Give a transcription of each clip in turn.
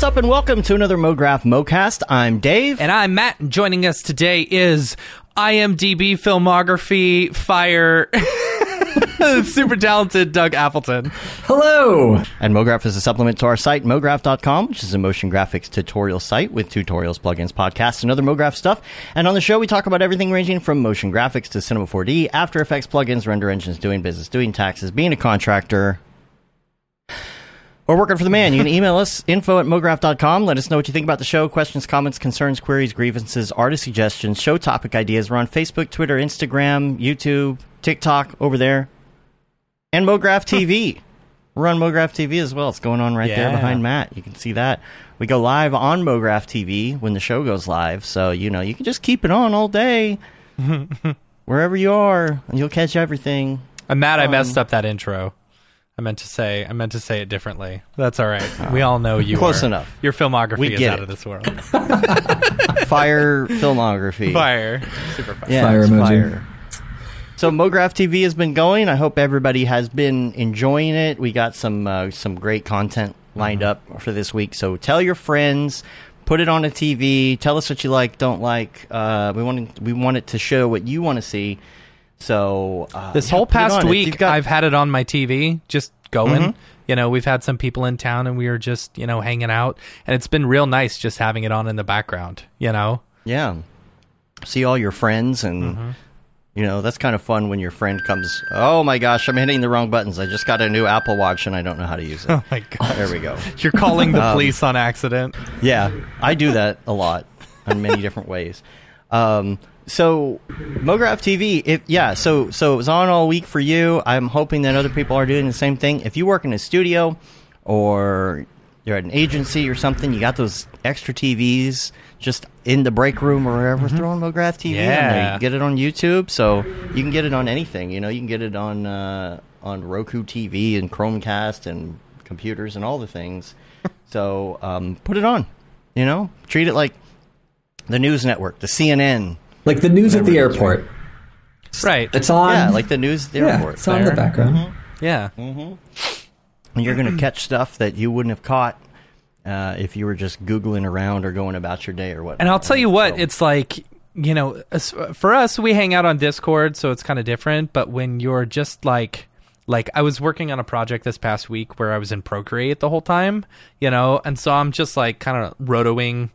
What's up, and welcome to another MoGraph MoCast. I'm Dave. And I'm Matt, and joining us today is IMDb filmography fire super talented Doug Appleton. Hello. And MoGraph is a supplement to our site, MoGraph.com, which is a motion graphics tutorial site with tutorials, plugins, podcasts, and other MoGraph stuff. And on the show, we talk about everything ranging from motion graphics to Cinema 4D, After Effects plugins, render engines, doing business, doing taxes, being a contractor, or working for the man. You can email us, info at mograph.com. Let us know what you think about the show. Questions, comments, concerns, queries, grievances, artist suggestions, show topic ideas. We're on Facebook, Twitter, Instagram, YouTube, TikTok over there, and MoGraph TV. We're on MoGraph TV as well. It's going on right there behind Matt. You can see that. We go live on MoGraph TV when the show goes live. So, you know, you can just keep it on all day, wherever you are, and you'll catch everything. And Matt, I Um, messed up that intro. I meant to say I meant to say it differently. That's all right. we all know you Close are- enough. Your filmography We is get out it. of this world. Fire filmography. Fire. Super fire. Yeah, Fire it's emoji. fire. So MoGraph TV has been going. I hope everybody has been enjoying it. We got some uh, some great content lined up for this week. So tell your friends, put it on a TV. Tell us what you like, don't like. Uh, we want we want it to show what you want to see. So uh, This yeah, whole past week, got- I've had it on my TV, just going. Mhm. You know, we've had some people in town, and we were just you know hanging out, and it's been real nice just having it on in the background. You know, yeah, see all your friends and. Mm-hmm. You know, that's kind of fun when your friend comes, Oh my gosh, I'm hitting the wrong buttons. I just got a new Apple Watch and I don't know how to use it. oh my god, There we go. you're calling the Um, police on accident. Yeah, I do that a lot in many different ways. Um, so MoGraph TV, if yeah, so so it was on all week for you. I'm hoping that other people are doing the same thing. If you work in a studio or you're at an agency or something, you got those extra TVs just in the break room or wherever. Throw on MoGraph TV. on there. You Yeah. get it on YouTube, so you can get it on anything. You know, you can get it on uh, on Roku TV and Chromecast and computers and all the things. so um, put it on. You know, treat it like the news network, the CNN. Like the news at the Whatever it is, airport. Right. It's on. yeah, like the news at the yeah, airport. it's on in the Fair. background. Mm-hmm. Mm-hmm. Yeah. Mm-hmm. And you're going to catch stuff that you wouldn't have caught uh, if you were just googling around or going about your day or what. And I'll tell you uh, what, it's like, you know, for us, we hang out on Discord, so it's kind of different. But when you're just like, like I was working on a project this past week where I was in Procreate the whole time, you know, and so I'm just like kind of rotoing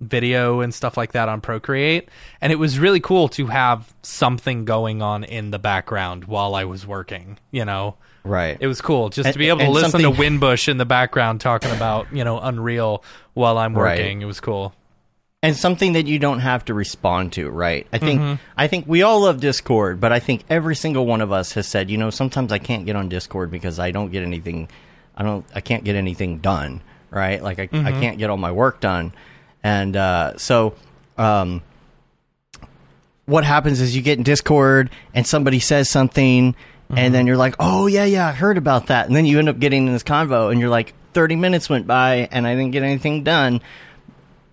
video and stuff like that on Procreate. And it was really cool to have something going on in the background while I was working, you know. right. It was cool just And- to be able to listen to something- Windbush in the background talking about, you know, Unreal while I'm Right. working. It was cool. and something that you don't have to respond to, right? I think Mm-hmm. I think we all love Discord, but I think every single one of us has said, you know, sometimes I can't get on Discord because I don't get anything I don't I can't get anything done, right? Like I, I Mm-hmm. can't get all my work done. And uh, so um what happens is you get in Discord and somebody says something Mm-hmm. and then you're like, "Oh yeah, yeah, I heard about that." And then you end up getting in this convo and you're like, "30 minutes went by and I didn't get anything done."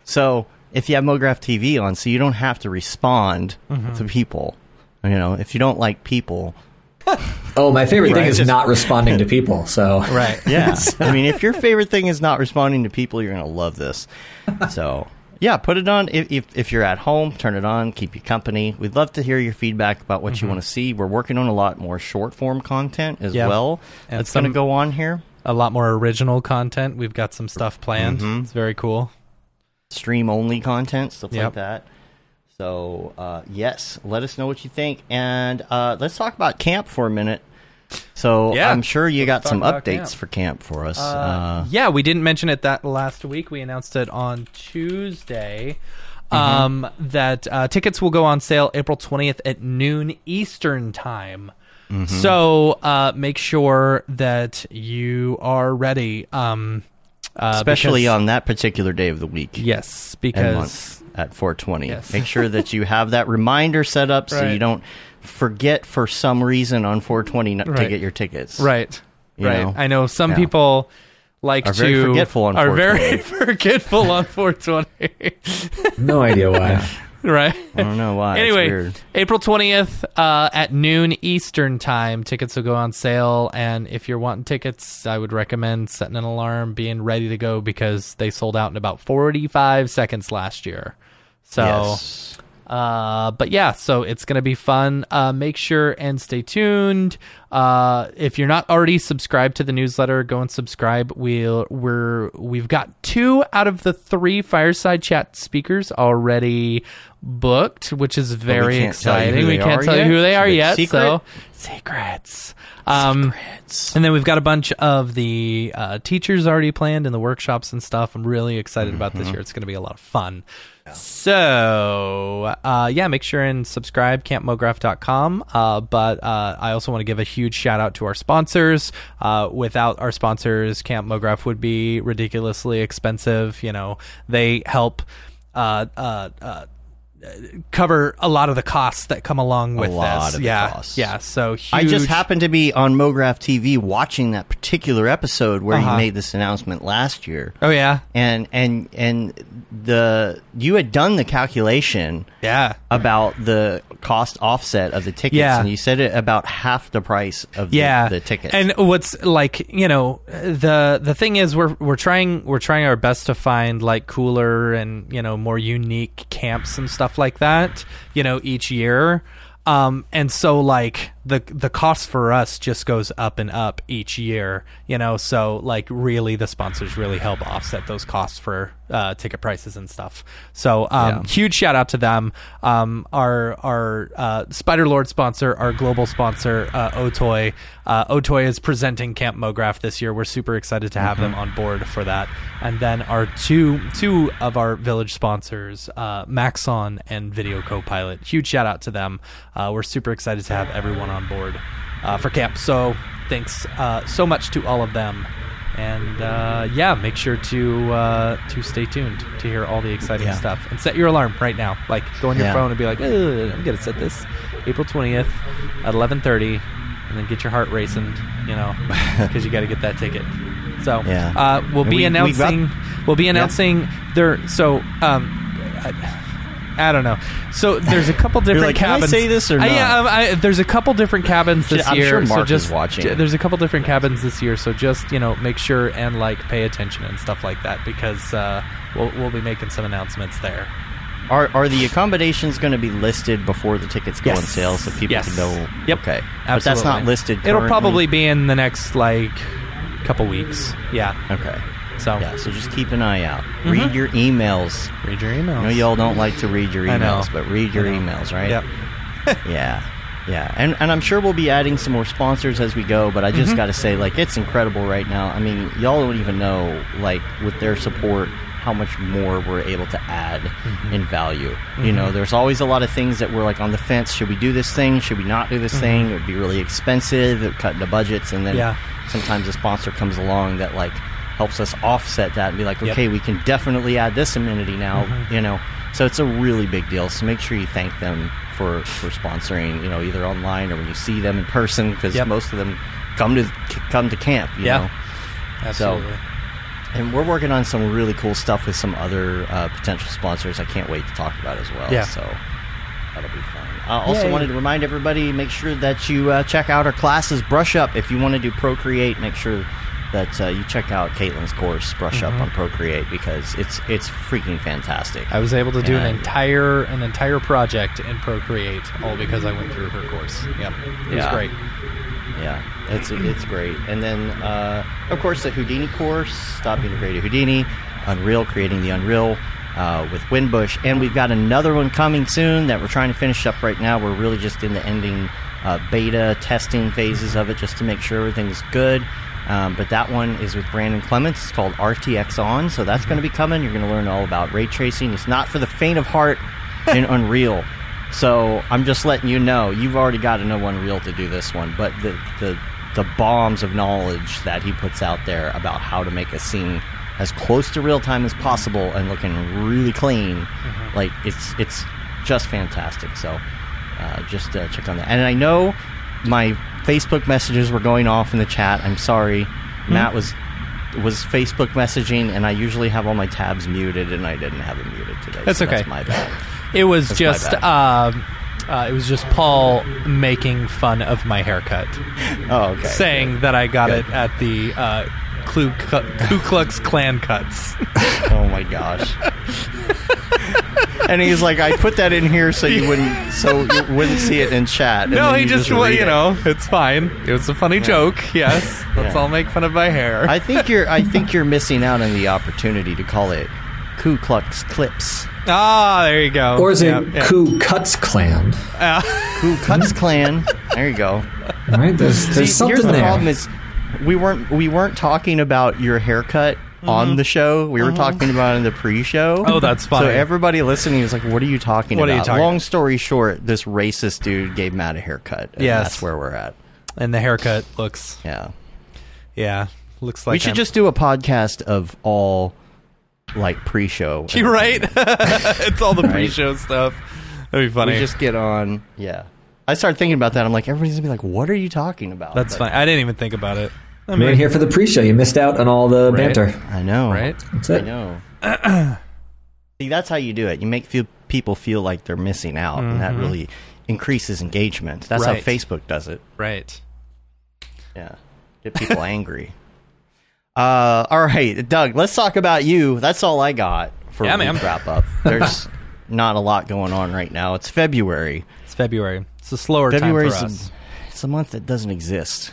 So if you have MoGraph TV on, so you don't have to respond Mm-hmm. to people. You know, if you don't like people, Oh, my favorite thing Right. is not responding to people. So Right. yeah. I mean, if your favorite thing is not responding to people, you're gonna love this. So yeah, put it on. If, if if you're at home, turn it on. Keep you company. We'd love to hear your feedback about what you want to see. We're working on a lot more short form content as Yeah. well. And That's gonna go on here. a lot more original content. We've got some stuff planned. Mhm. It's very cool. stream only content, stuff like that. So, uh, yes, let us know what you think. And uh, let's talk about camp for a minute. So, Yeah, I'm sure you got some updates camp. for camp for us. Uh, Uh, yeah, we didn't mention it that last week. We announced it on Tuesday. Mm-hmm. Um, that uh, tickets will go on sale April 20th at noon Eastern time. Mm-hmm. So uh, make sure that you are ready. Um, uh, especially because- on that particular day of the week yes, because at 420. Yes. Make sure that you have that reminder set up so you don't forget for some reason on 420 not to get your tickets. Right. You right. know? I know some Yeah. people like Are to very forgetful on are very forgetful on 420. no idea why. right? I don't know why. It's anyway, weird. April 20th uh, at noon Eastern time, tickets will go on sale. And if you're wanting tickets, I would recommend setting an alarm, being ready to go because they sold out in about 45 seconds last year. So, Yes. uh, but yeah, so it's going to be fun. Uh, make sure and stay tuned. Uh, if you're not already subscribed to the newsletter, go and subscribe. We'll, we're, we've got two out of the three fireside chat speakers already booked, which is very can't tell you exciting. who we they can't are tell you who they are yet. secret? So secrets. Um, and then we've got a bunch of the uh, teachers already planned and the workshops and stuff. I'm really excited about Mm-hmm. this year. It's going to be a lot of fun. So, uh, yeah, make sure and subscribe, campmograph.com. Uh, but uh, I also want to give a huge shout out to our sponsors. Uh, without our sponsors, Camp Mograph would be ridiculously expensive. You know, they help. Uh, uh, uh, cover a lot of the costs that come along with lot this. of the yeah, costs. yeah. So huge. I just happened to be on MoGraph TV watching that particular episode where Uh-huh. you made this announcement last year. Oh yeah, And and and the you had done the calculation yeah. about the cost offset of the tickets Yeah. and you said it about half the price of the, yeah the tickets. and what's like you know the the thing is we're we're trying we're trying our best to find like cooler and you know more unique camps and stuff like that you know each year. Um and so like the the cost for us just goes up and up each year you know so like really the sponsors really help offset those costs for uh, ticket prices and stuff so um Yeah. huge shout out to them. Um, our our uh, Spider Lord sponsor, our global sponsor, uh, Otoy. Uh, Otoy is presenting Camp Mograph this year. We're super excited to have them on board for that. And then our two two of our village sponsors, uh, Maxon and Video Copilot. Huge shout out to them. Uh, we're super excited to have everyone on board uh, for camp. So thanks uh, so much to all of them. And uh, yeah, make sure to uh, to stay tuned to hear all the exciting Yeah. stuff and set your alarm right now. Like go on your Yeah. phone and be like, I'm gonna set this April 20th at 11:30, and then get your heart racing, you know, because you got to get that ticket. So Yeah. uh, we'll be we- we got- announcing. we'll be announcing there. So um, I, I don't know. So there's a couple different like, "Can I cabins. say this or I- yeah, um, I, there's a couple different cabins this I'm year. sure so Mark is watching. j- There's a couple different cabins this year, so just you know make sure and like pay attention and stuff like that because uh, we'll we'll be making some announcements there. are are the accommodations going to be listed before the tickets go on sale so people Yes. can know? Yep. Okay. Absolutely. But that's not Absolutely. listed. It'll probably be in the next like couple weeks. Yeah. Okay. So Yeah. So just keep an eye out. Mm-hmm. Read your emails. read your emails. I know y'all don't like to read your emails, but read your emails, right? Yep. Yeah. Yeah. And and I'm sure we'll be adding some more sponsors as we go, but I just Mm-hmm. got to say like it's incredible right now. I mean, y'all don't even know like with their support how much more we're able to add Mm-hmm. in value. You know, there's always a lot of things that we're like on the fence, should we do this thing? Should we not do this thing? It would be really expensive, it would cut into budgets and then Mm-hmm. Yeah. sometimes a sponsor comes along that like helps us offset that and be like, Yep. okay, we can definitely add this amenity now, Mm-hmm. you know. So it's a really big deal. So make sure you thank them for for sponsoring, you know, either online or when you see them in person because Yep. most of them come to come to camp, you Yeah. know. Absolutely. And we're working on some really cool stuff with some other uh, potential sponsors. I can't wait to talk about as well. Yeah. So that'll be fun. I also Yay. wanted to remind everybody: make sure that you uh, check out our classes. Brush up if you want to do Procreate. Make sure that uh, you check out Caitlin's course, Brush Up Mm-hmm. on Procreate, because it's it's freaking fantastic. I was able to do an entire an entire project in Procreate all because I went through her course. Yep. It was great. Yeah, it's it's great. And then, uh, of course, the Houdini course, Stop Afraid Houdini, Unreal, Creating the Unreal uh, with Windbush. And we've got another one coming soon that we're trying to finish up right now. We're really just in the ending uh, beta testing phases of it just to make sure everything's good. Um, but that one is with Brandon Clements. It's called RTX On. So that's going to be coming. You're going to learn all about ray tracing. It's not for the faint of heart in Unreal. So I'm just letting you know you've already got to know Unreal to do this one, but the the the bombs of knowledge that he puts out there about how to make a scene as close to real time as possible and looking really clean, like it's it's just fantastic. So uh, just uh, check on that. And I know my Facebook messages were going off in the chat. I'm sorry, Matt was was Facebook messaging, and I usually have all my tabs muted, and I didn't have it muted today. That's so okay. That's my bad. It was That's just um, uh, it was just Paul making fun of my haircut, Oh, okay. saying that I got Good. it at the uh, Ku, Ku Klux Klan cuts. Oh my gosh. and he's like, I put that in here so you wouldn't, so you wouldn't see it in chat. and no, then he you just, well, read you it. know, it's fine. It was a funny joke. Yes, let's Yeah. all make fun of my hair. I think you're, I think you're missing out on the opportunity to call it Ku Klux Clips. ah, there you go. Or is it Yep, yep. Ku Cuts Clan? Ku Klux Klan. There you go. Right? There's, there's See, something here's the there. problem is we weren't we weren't talking about your haircut on the show. We were talking about in the pre-show. Mm-hmm. Oh, that's fine. So everybody listening is like, "What are you talking What are about?" you talking Long about? story short, this racist dude gave Matt a haircut. And Yes. that's where we're at. and the haircut looks, Yeah, yeah, looks like we should I'm- just do a podcast of all like pre-show. You're right. it's all the pre-show stuff. That'd be funny. We just get on. Yeah, I started thinking about that. I'm like, everybody's gonna be like, "What are you talking about?" That's But- fine. I didn't even think about it. I Man, here for the pre-show. You missed out on all the Right. banter. I know, right? That's I it. know. See, that's how you do it. You make feel, people feel like they're missing out, and that really increases engagement. That's Right. how Facebook does it. Right. Yeah, get people angry. Uh, all right, Doug. Let's talk about you. That's all I got for Yeah, man. wrap up. There's not a lot going on right now. It's February. It's February. It's a slower February's time a, for us. it's a month that doesn't exist.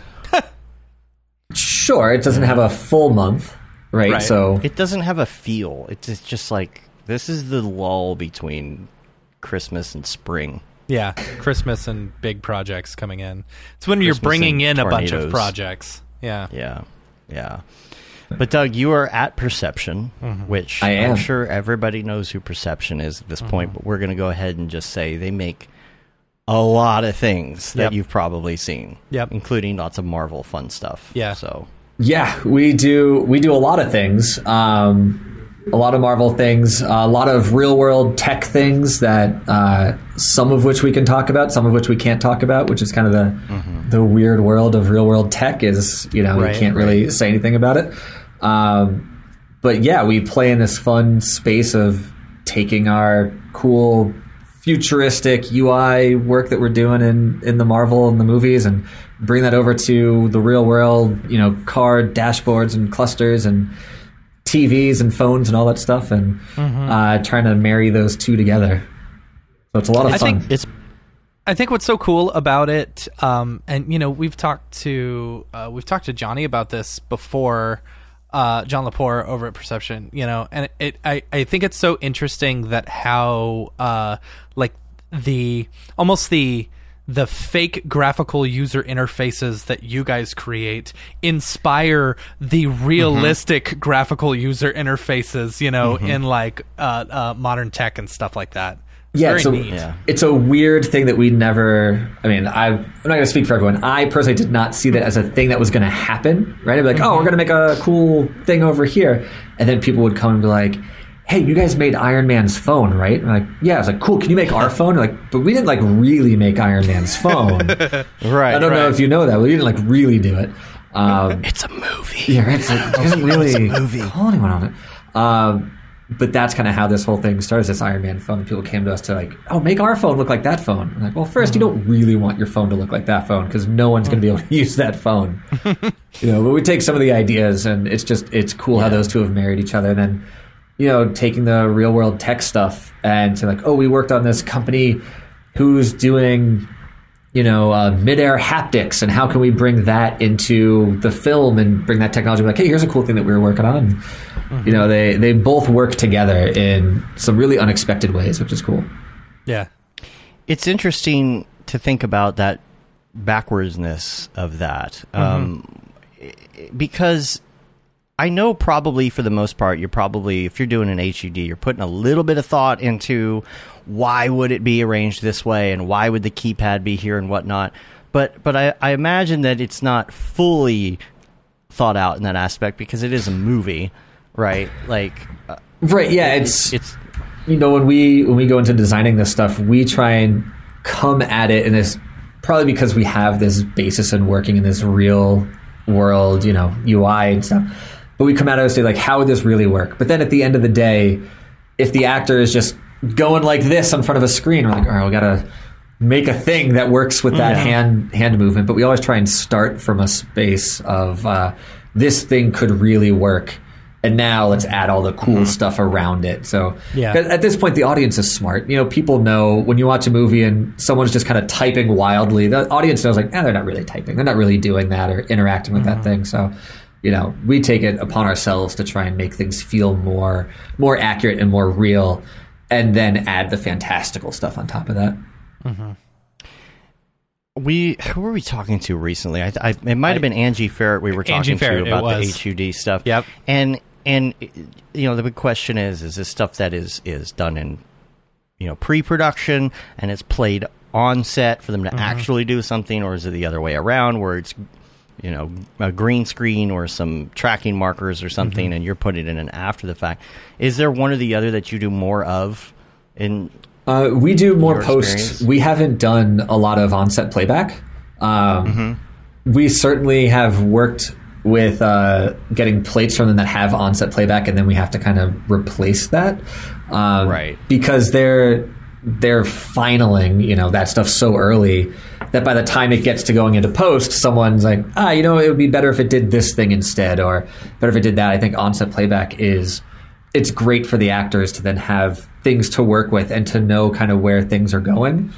Sure, it doesn't have a full month, right? Right. So It doesn't have a feel. It's just, just like this is the lull between Christmas and spring. Yeah, Christmas and big projects coming in. It's when you're bringing and in a bunch of projects. Yeah. Yeah, yeah. But Doug, you are at Perception, mm-hmm. which I am am. sure everybody knows who Perception is at this mm-hmm. point. But we're going to go ahead and just say they make a lot of things that Yep. you've probably seen, Yep. including lots of Marvel fun stuff. Yeah. So yeah, we do we do a lot of things. Um, a lot of Marvel things, a lot of real world tech things that uh, some of which we can talk about, some of which we can't talk about, which is kind of the the weird world of real world tech. Is you know Right, you can't really say anything about it. Um, but yeah, we play in this fun space of taking our cool futuristic UI work that we're doing in, in the Marvel and the movies and bring that over to the real world, you know, car dashboards and clusters and TVs and phones and all that stuff and uh, trying to marry those two together. So it's a lot of I fun. think it's I think what's so cool about it, um, and you know, we've talked to uh, we've talked to Johnny about this before, uh, John Lepore over at Perception. You know, and it, it I I think it's so interesting that how uh, like the almost the the fake graphical user interfaces that you guys create inspire the realistic graphical user interfaces you know in like uh, uh, modern tech and stuff like that Yeah, very so neat. Yeah. it's a weird thing that we never. I mean, I, I'm not going to speak for everyone. I personally did not see that as a thing that was going to happen. Right? I'd be like, oh, we're going to make a cool thing over here, and then people would come and be like, hey, you guys made Iron Man's phone, right? And I'm like, yeah. I was like, cool. Can you make our phone? They're like, but we didn't like really make Iron Man's phone. right. I don't know if you know that. We didn't like really do it. Um, It's a movie. yeah, it's like, it doesn't really movie. call anyone on it. Um, but that's kind of how this whole thing started. This Iron Man phone. People came to us to like, oh, make our phone look like that phone. I'm like, well, 1st you don't really want your phone to look like that phone because no one's going to be able to use that phone. you know, but we take some of the ideas, and it's just it's cool how those two have married each other. And then, you know, taking the real world tech stuff and to like, oh, we worked on this company who's doing you know, uh, midair haptics, and how can we bring that into the film and bring that technology? Like, hey, here's a cool thing that we were working on. You know, they they both work together in some really unexpected ways, which is cool. yeah. It's interesting to think about that backwardsness of that um, because i know probably for the most part you're probably if you're doing an hud you're putting a little bit of thought into why would it be arranged this way and why would the keypad be here and whatnot. But but i, I imagine that it's not fully thought out in that aspect because it is a movie right like uh, Right? Yeah, it's it's you know when we when we go into designing this stuff, we try and come at it in this probably because we have this basis in working in this real world, you know, UI and stuff. but we come out and say like, how would this really work? But then at the end of the day, if the actor is just going like this in front of a screen, we're like, all right, we gotta make a thing that works with that hand hand movement. But we always try and start from a space of uh, this thing could really work. And now let's add all the cool mm-hmm. stuff around it. So Yeah. 'cause at this point, the audience is smart. You know, people know when you watch a movie and someone's just kind of typing wildly. The audience knows, like, eh, they're not really typing. They're not really doing that or interacting with that mm-hmm. thing. So, you know, we take it upon ourselves to try and make things feel more more accurate and more real, and then add the fantastical stuff on top of that. Mm-hmm. We who were we talking to recently? I, I it might have been Angie Ferret. We were talking Ferret, to about the was. HUD stuff. Yep. And and you know the big question is: is this stuff that is is done in you know pre-production and it's played on set for them Mm-hmm. to actually do something, or is it the other way around where it's you know a green screen or some tracking markers or something, Mm-hmm. and you're putting it in after the fact? Is there one or the other that you do more of? In Uh, we do more Your post. experience? We haven't done a lot of on-set playback. Um, Mm-hmm. We certainly have worked with uh, getting plates from them that have on-set playback, and then we have to kind of replace that, um, Right. Because they're they're finaling, you know, that stuff so early that by the time it gets to going into post, someone's like, ah, you know, it would be better if it did this thing instead, or better if it did that. I think on-set playback is it's great for the actors to then have things to work with and to know kind of where things are going.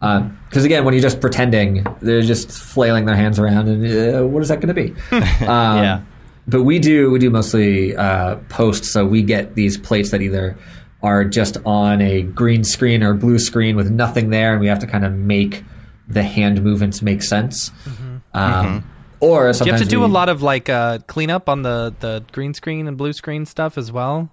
Because again, when you're just pretending, they're just flailing their hands around, and uh, what is that going to be? um, Yeah. But we do we do mostly uh, post, so we get these plates that either are just on a green screen or blue screen with nothing there, and we have to kind of make the hand movements make sense. Um, Or Do you have to do we- a lot of like uh, cleanup on the, the green screen and blue screen stuff as well?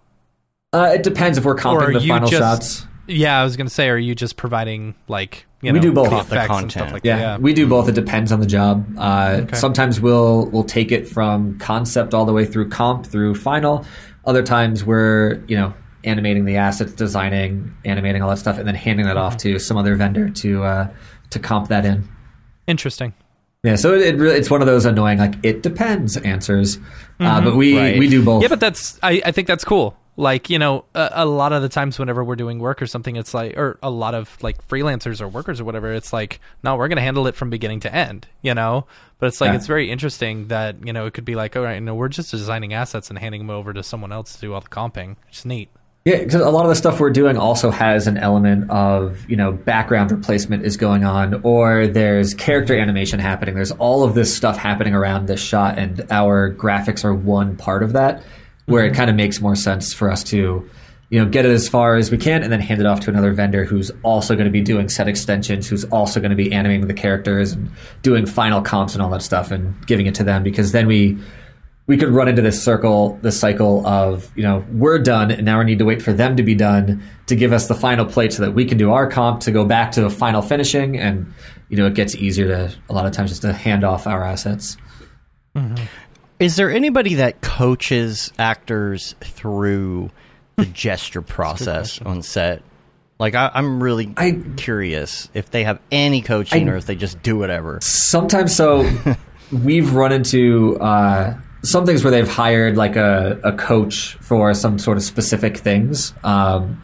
Uh, it depends if we're Or comping the you final just- shots. Yeah, I was gonna say, are you just providing like you We know do both. the The content. like Yeah. Yeah, we do both. It depends on the job. Uh, Sometimes we'll we'll take it from concept all the way through comp through final. Other times we're you know animating the assets, designing, animating all that stuff, and then handing that off to some other vendor to uh, to comp that in. Interesting. Yeah, so it, it really, it's one of those annoying like it depends answers, uh, but we Right. we do both. Yeah, but that's I, I think that's cool. Like you know, a, a lot of the times whenever we're doing work or something, it's like, or a lot of like freelancers or workers or whatever, it's like, no, we're gonna handle it from beginning to end. You know, but it's like Yeah. it's very interesting that you know it could be like, all right, no, we're just designing assets and handing them over to someone else to do all the comping. Is neat. Yeah, because a lot of the stuff we're doing also has an element of, you know, background replacement is going on, or there's character animation happening. There's all of this stuff happening around this shot, and our graphics are one part of that, where it mm-hmm. kind of makes more sense for us to, you know, get it as far as we can and then hand it off to another vendor who's also going to be doing set extensions, who's also going to be animating the characters and doing final comps and all that stuff and giving it to them because then we we could run into this circle, this cycle of, you know, we're done and now we need to wait for them to be done to give us the final plate so that we can do our comp to go back to final finishing. And, you know, it gets easier to, a lot of times, just to hand off our assets. Mm-hmm. Is there anybody that coaches actors through the gesture process on set? Like, I, I'm really I- curious if they have any coaching I- or if they just do whatever. Sometimes, so we've run into uh, some things where they've hired like a, a coach for some sort of specific things. Um,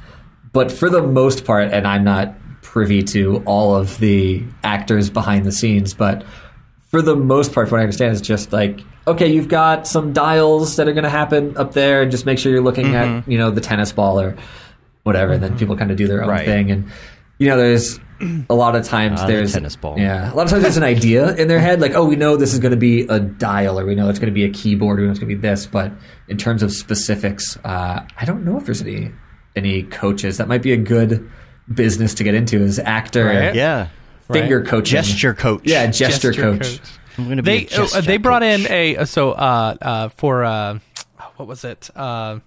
but for the most part, and I'm not privy to all of the actors behind the scenes, but for the most part, what I understand, is just like, okay, you've got some dials that are going to happen up there, and just make sure you're looking at, mm-hmm. you know, the tennis ball or whatever. And then mm-hmm. people kind of do their own Right. thing. And, you know, there's a lot of times ah, the there's tennis ball. Yeah. A lot of times there's an idea in their head, like, oh, we know this is going to be a dial, or we know it's going to be a keyboard, or we know it's going to be this. But in terms of specifics, uh, I don't know if there's any any coaches. That might be a good business to get into is actor Right. Yeah. finger coaching. Gesture coach. Yeah, gesture, coach. I'm going to be They uh, they brought coach. in a so uh uh for uh what was it uh.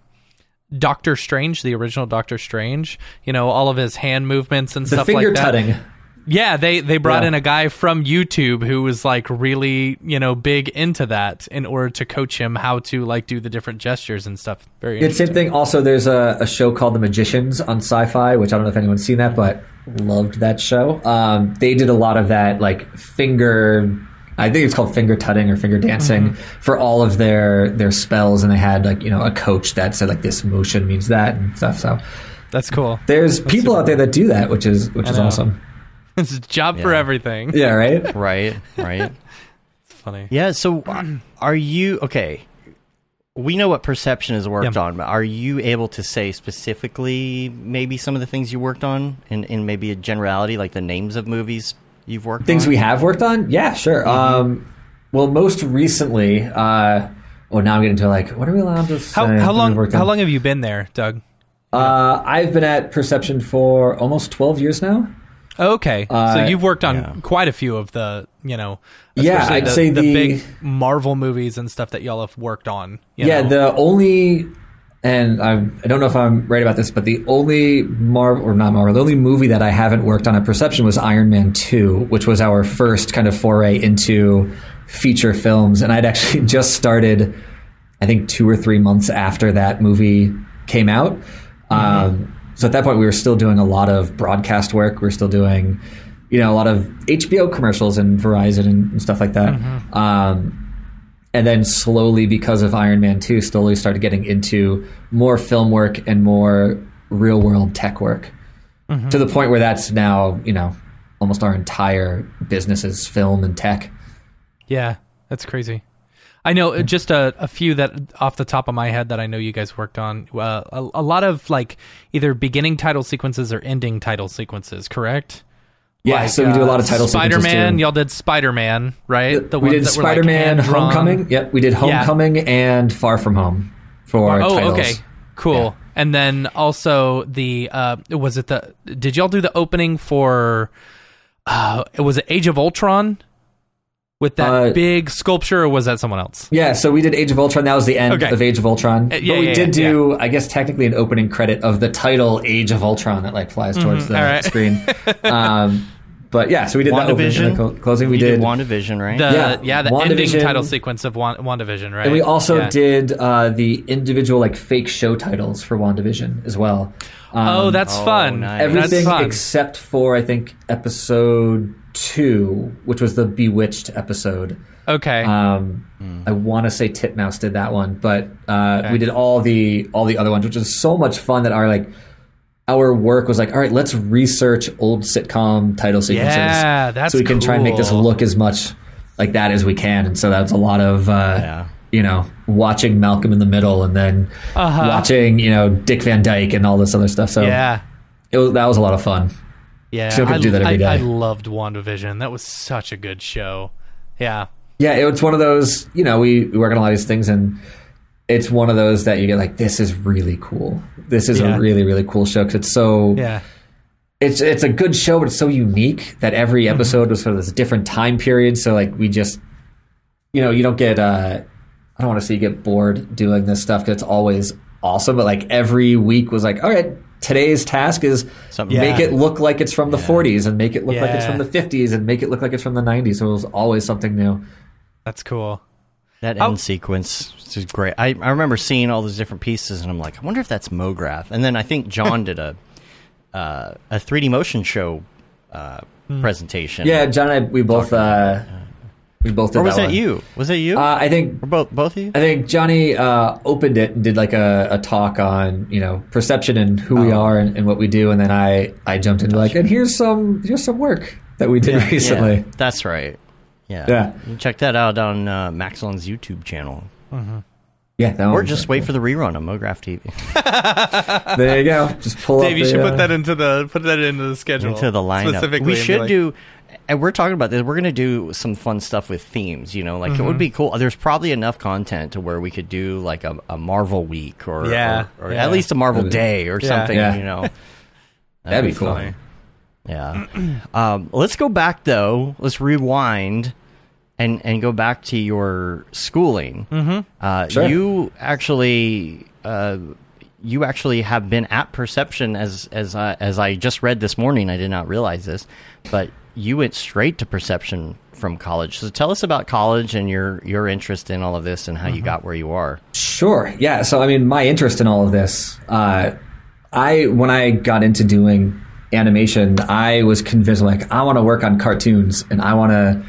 Doctor Strange, the original Doctor Strange, you know, all of his hand movements and The stuff like that. tutting. Yeah, they they brought Yeah. in a guy from YouTube who was like really, you know, big into that in order to coach him how to like do the different gestures and stuff. Very It's interesting. same thing. Also, there's a, a show called The Magicians on Syfy, which I don't know if anyone's seen that, but loved that show. Um, they did a lot of that, like finger I think it's called finger tutting or finger dancing Mm-hmm. for all of their their spells, and they had like you know a coach that said like this motion means that and stuff. So That's cool. there's people out there that do that, which is which is awesome. It's a job for everything. Yeah, right. Right, right. It's funny. Yeah. So, are you okay? We know what perception is worked Yeah. on, but are you able to say specifically maybe some of the things you worked on in, in maybe a generality, like the names of movies you've worked Things on? we have worked on, yeah, sure. Um, well, most recently, uh, well, now I'm getting to like, what are we allowed to say? How, that how we've long how on? long have you been there, Doug? Uh, I've been at Perception for almost 12 years now. Oh, okay, so Uh, you've worked on yeah. quite a few of the you know, Yeah, I'd the, say the, the- big Marvel movies and stuff that y'all have worked on. you yeah, know? the only, and I'm, I don't know if I'm right about this, but the only Marvel or not Marvel, the only movie that I haven't worked on at Perception was Iron Man Two, which was our first kind of foray into feature films, and I'd actually just started, I think two or three months after that movie came out. Um, so at that point, we were still doing a lot of broadcast work. We were still doing, you know, a lot of HBO commercials and Verizon and, and stuff like that. Um, and then slowly because of iron man 2 slowly started getting into more film work and more real world tech work to the point where that's now you know almost our entire business is film and tech Yeah, that's crazy. I know uh, just a, a few that off the top of my head that I know you guys worked on. Uh, a, a lot of like either beginning title sequences or ending title sequences, correct? Yeah Like, so we do a lot of uh, title Spider Man. y'all did Spider Man, right? The we did that were, like, homecoming yep we did homecoming and far from home for Oh, titles okay, cool. Yeah. And then also the uh, was it the did y'all do the opening for? Uh, was it Age of Ultron with that Uh, big sculpture, or was that someone else? Yeah, so we did Age of Ultron. That was the end Okay. of Age of Ultron. Uh, yeah, but we yeah, did yeah, do, I guess, technically an opening credit of the title Age of Ultron that like flies towards the all right. screen. um, but yeah, so we did that opening WandaVision? and clo- closing. We you did, did WandaVision, right? The Yeah, yeah, the ending title sequence of Wan- WandaVision, right? and we also Yeah. did uh, the individual like fake show titles for WandaVision as well. Um, Oh, that's Oh, fun. nice. everything that's fun. except for I think episode two, which was the Bewitched episode. okay. Um, I want to say Titmouse did that one, but uh, we did all the all the other ones, which is so much fun. That our like our work was like, all right, let's research old sitcom title sequences, Yeah, that's so we can try and make this look as much like that as we can. And so that was a lot of uh, Yeah. you know watching Malcolm in the Middle, and then Uh-huh. watching you know Dick Van Dyke and all this other stuff. So yeah. it was, that was a lot of fun. Yeah. Could I, do that every I, I loved WandaVision. That was such a good show. Yeah. Yeah, it's one of those, you know, we, we work on a lot of these things and it's one of those that you get like, this is really cool. This is Yeah. a really, really cool show because it's so, Yeah. it's it's a good show, but it's so unique that every Mm-hmm. episode was sort of this different time period. So like we just, you know, you don't get, uh, I don't want to say you get bored doing this stuff because it's always awesome, but like every week was like, all right, today's task is Something- make Yeah. it look like it's from the 40s and make it look like it's from the 50s and make it look like it's from the 90s. So it was always something new. That's cool. That How- end sequence is great. I, I remember seeing all those different pieces, and I'm like, I wonder if that's MoGraph. And then I think John did a uh, a 3D motion show uh, presentation. Yeah, John and I, we both uh, we both did or was that that you? Was that you? Uh, I think or both both of you? I think Johnny uh, opened it and did like a, a talk on you know perception and who we Oh. are and, and what we do, and then I I jumped into like and here's some here's some work that we did recently. Yeah, that's right. Yeah. Yeah. You check that out on uh, Maxon's YouTube channel. Yeah, that Or just wait for the rerun on MoGraph TV. there you go. Just pull up. Dave, you the, should uh, put that into the put that into the schedule into the lineup. specifically. We should like- do, and we're talking about this. We're going to do some fun stuff with themes. You know, like it Mm-hmm. would be cool. There's probably enough content to where we could do like a, a Marvel week or Yeah, or, or yeah. at least a Marvel That'd- day or Yeah. something. Yeah. You know, That'd be cool. funny. Yeah. um, let's go back though. Let's rewind. And, and go back to your schooling. Mm-hmm. Uh, Sure. You actually uh, you actually have been at Perception as as I, as I just read this morning. I did not realize this, but you went straight to Perception from college. So tell us about college and your your interest in all of this and how you got where you are. Sure. Yeah. So I mean, my interest in all of this, uh, I when I got into doing animation, I was convinced like I want to work on cartoons and I want to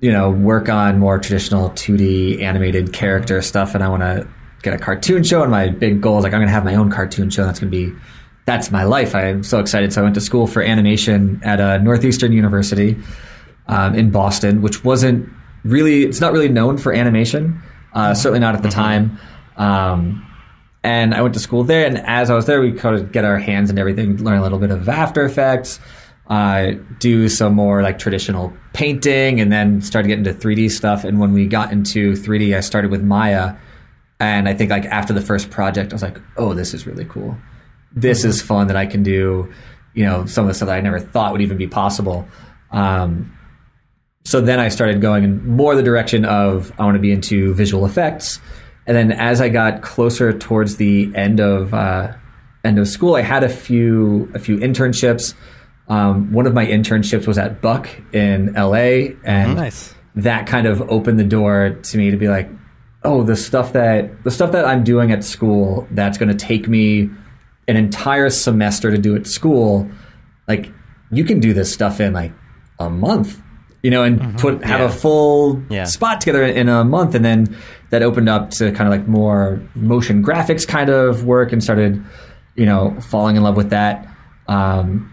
you know, work on more traditional 2D animated character stuff, and I want to get a cartoon show. And my big goal is like I'm going to have my own cartoon show. That's going to be that's my life. I'm so excited. So I went to school for animation at a Northeastern University um, in Boston, which wasn't really it's not really known for animation. Uh, certainly not at the time. Um, and I went to school there. And as I was there, we kind of get our hands and everything, learn a little bit of After Effects, uh, do some more like traditional painting, and then started getting into 3D stuff. And when we got into 3D, I started with Maya. And I think like after the first project, I was like, oh, this is really cool. This is fun that I can do, you know, some of the stuff that I never thought would even be possible. Um, so then I started going in more the direction of I want to be into visual effects. And then as I got closer towards the end of uh, end of school, I had a few a few internships. Um, one of my internships was at Buck in LA, and Nice. that kind of opened the door to me to be like, oh, the stuff that the stuff that I'm doing at school that's going to take me an entire semester to do at school, like you can do this stuff in like a month, you know, and put have Yeah. a full Yeah. spot together in a month, and then that opened up to kind of like more motion graphics kind of work, and started, you know, falling in love with that. Um,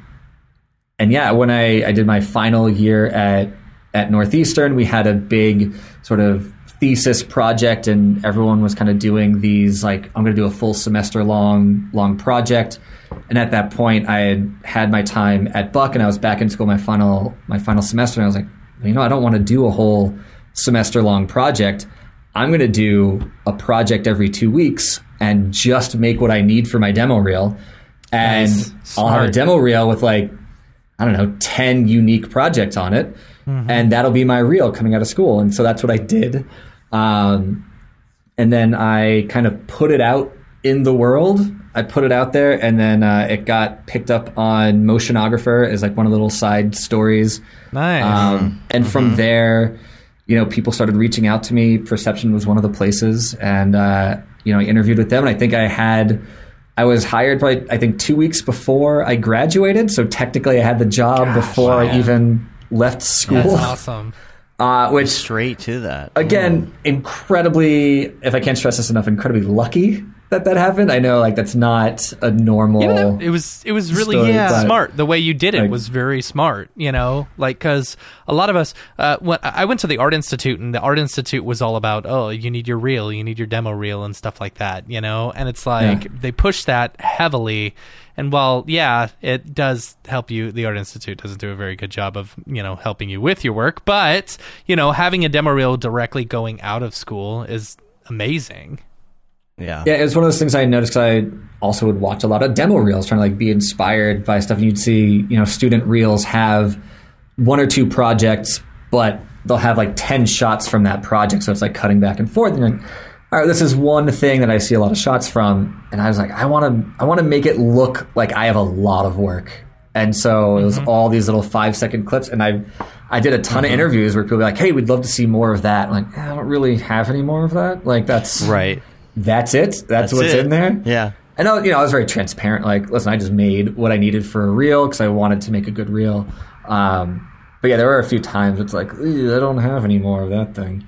and yeah, when I, I did my final year at at Northeastern, we had a big sort of thesis project, and everyone was kind of doing these like I'm going to do a full semester long long project. And at that point, I had had my time at Buck, and I was back in school my final my final semester, and I was like, you know, I don't want to do a whole semester long project. I'm going to do a project every two weeks and just make what I need for my demo reel. And Nice. I'll have a demo reel with like I don't know, 10 unique projects on it. Mm-hmm. And that'll be my reel coming out of school. And so that's what I did. Um, and then I kind of put it out in the world. I put it out there, and then uh, it got picked up on Motionographer as like one of the little side stories. Nice. Um, and from there, you know, people started reaching out to me. Perception was one of the places, and uh, you know, I interviewed with them, and I think I had. I was hired probably I think two weeks before I graduated, so technically I had the job before I even left school. That's awesome. uh, which Straight to that. again, incredibly, if I can't stress this enough, incredibly lucky that that happened. I know like that's not a normal. You know, it was it was really story, but- smart. The way you did it Like- was very smart. You know, like because a lot of us, uh, when I went to the art institute, and the art institute was all about, oh, you need your reel, you need your demo reel, and stuff like that. You know, and it's like Yeah. they push that heavily. And while yeah, it does help you, the art institute doesn't do a very good job of you know helping you with your work. But you know, having a demo reel directly going out of school is amazing. Yeah. Yeah, it was one of those things I noticed I also would watch a lot of demo reels, trying to like be inspired by stuff. And you'd see, you know, student reels have one or two projects, but they'll have like ten shots from that project, so it's like cutting back and forth. And you're like, all right, this is one thing that I see a lot of shots from, and I was like, I want to, I want to make it look like I have a lot of work. And so it was mm-hmm. all these little five second clips, and I, I did a ton of mm-hmm. interviews where people were like, "Hey, we'd love to see more of that." I'm like, I don't really have any more of that. Like that's Right. That's it. That's, That's what's it. in there. Yeah. I know, you know, I was very transparent. Like, listen, I just made what I needed for a reel because I wanted to make a good reel. Um, but yeah, there were a few times it's like, I don't have any more of that thing.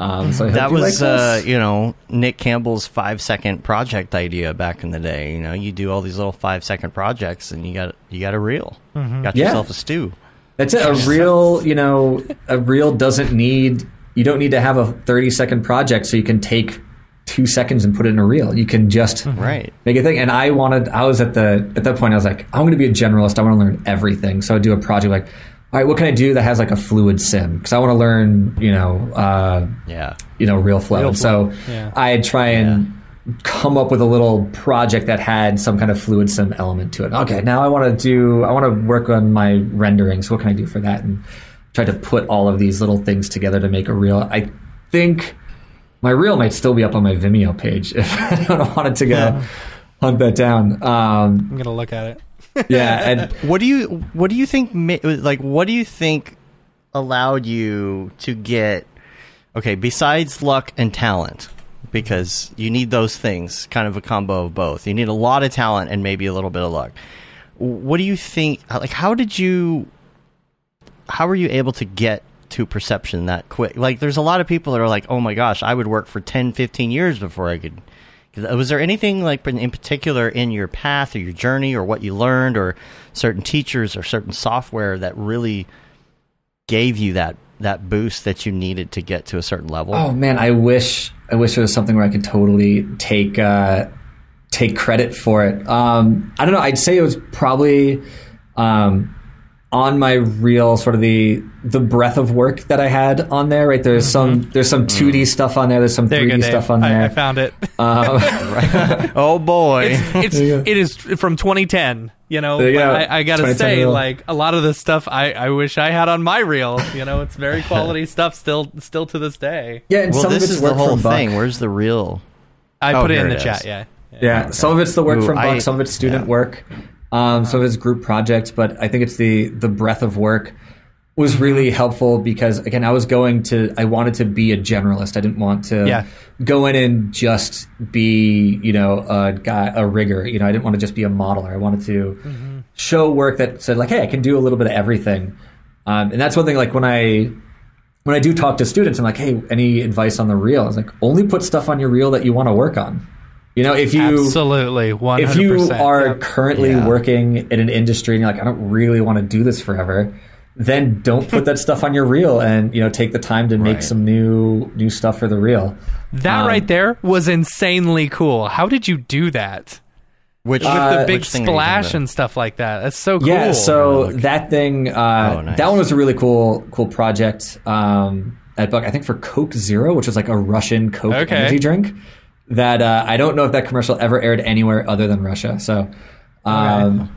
Um, so I hope That you was, like uh, you know, Nick Campbell's five second project idea back in the day. You know, you do all these little five second projects, and you got you got a reel. Got Yeah. yourself a stew. That's it. A reel, you know, a reel doesn't need. You don't need to have a thirty second project so you can take two seconds and put it in a reel. You can just Right. make a thing. And I wanted, I was at the, at that point, I was like, I'm going to be a generalist. I want to learn everything. So I do a project like, all right, what can I do that has like a fluid sim? Because I want to learn, you know, uh, Yeah. you know, RealFlow. Real flow, so yeah. I'd try and come up with a little project that had some kind of fluid sim element to it. Okay, now I want to do, I want to work on my rendering. So what can I do for that? And try to put all of these little things together to make a reel. I think my reel might still be up on my Vimeo page if anyone wanted to go hunt that down. Um, I'm gonna look at it. yeah, and What do you What do you think? Like, what do you think allowed you to get? Okay, besides luck and talent, because you need those things, kind of a combo of both. You need a lot of talent and maybe a little bit of luck. What do you think? Like, how did you? How were you able to get to perception that quick. Like, there's a lot of people that are like, "Oh my gosh, I would work for 10, 15 years before I could." Was there anything like in in particular in your path or your journey or what you learned or certain teachers or certain software that really gave you that that boost that you needed to get to a certain level? Oh man, I wish I wish there was something where I could totally take uh, take credit for it. Um, I don't know. I'd say it was probably um, on my real sort of the the breadth of work that I had on there. Right, there's some there's some 2D stuff on there. There's some Mm-hmm. There 3D go, stuff on there. I, I found it. Um, oh boy. it's it is from 2010. You know, you but go. I, I gotta say, reel. like a lot of the stuff, I, I wish I had on my reel. You know, it's very quality stuff still still to this day. yeah, and well, some of this it's is the whole from Buck. thing. Where's the real? I Oh, put it in the it chat. is. Yeah, Yeah, some of it's the work Ooh, from Buck, I- some of it's student yeah. work, um, some of it's group projects. But I think it's the the breadth of work was really helpful because again, I was going to I wanted to be a generalist. I didn't want to Yeah. go in and just be you know a guy a rigger. You know, I didn't want to just be a modeler. I wanted to show work that said like, hey, I can do a little bit of everything. Um, and that's one thing. Like when I when I do talk to students, I'm like, hey, any advice on the reel? I was like, only put stuff on your reel that you want to work on. You know, if you absolutely. One if you percent. are currently Yeah. working in an industry and you're like, I don't really want to do this forever, then don't put that stuff on your reel and you know take the time to make Right. some new new stuff for the reel. That um, right there was insanely cool. How did you do that? Which With Uh, the big which thing are you talking splash and stuff like that. That's so cool. Yeah, so Look. that thing, uh, Oh, nice. that one was a really cool cool project um, at Buck. I think for Coke Zero, which was like a Russian Coke Okay. energy drink. That uh, I don't know if that commercial ever aired anywhere other than Russia. So, um,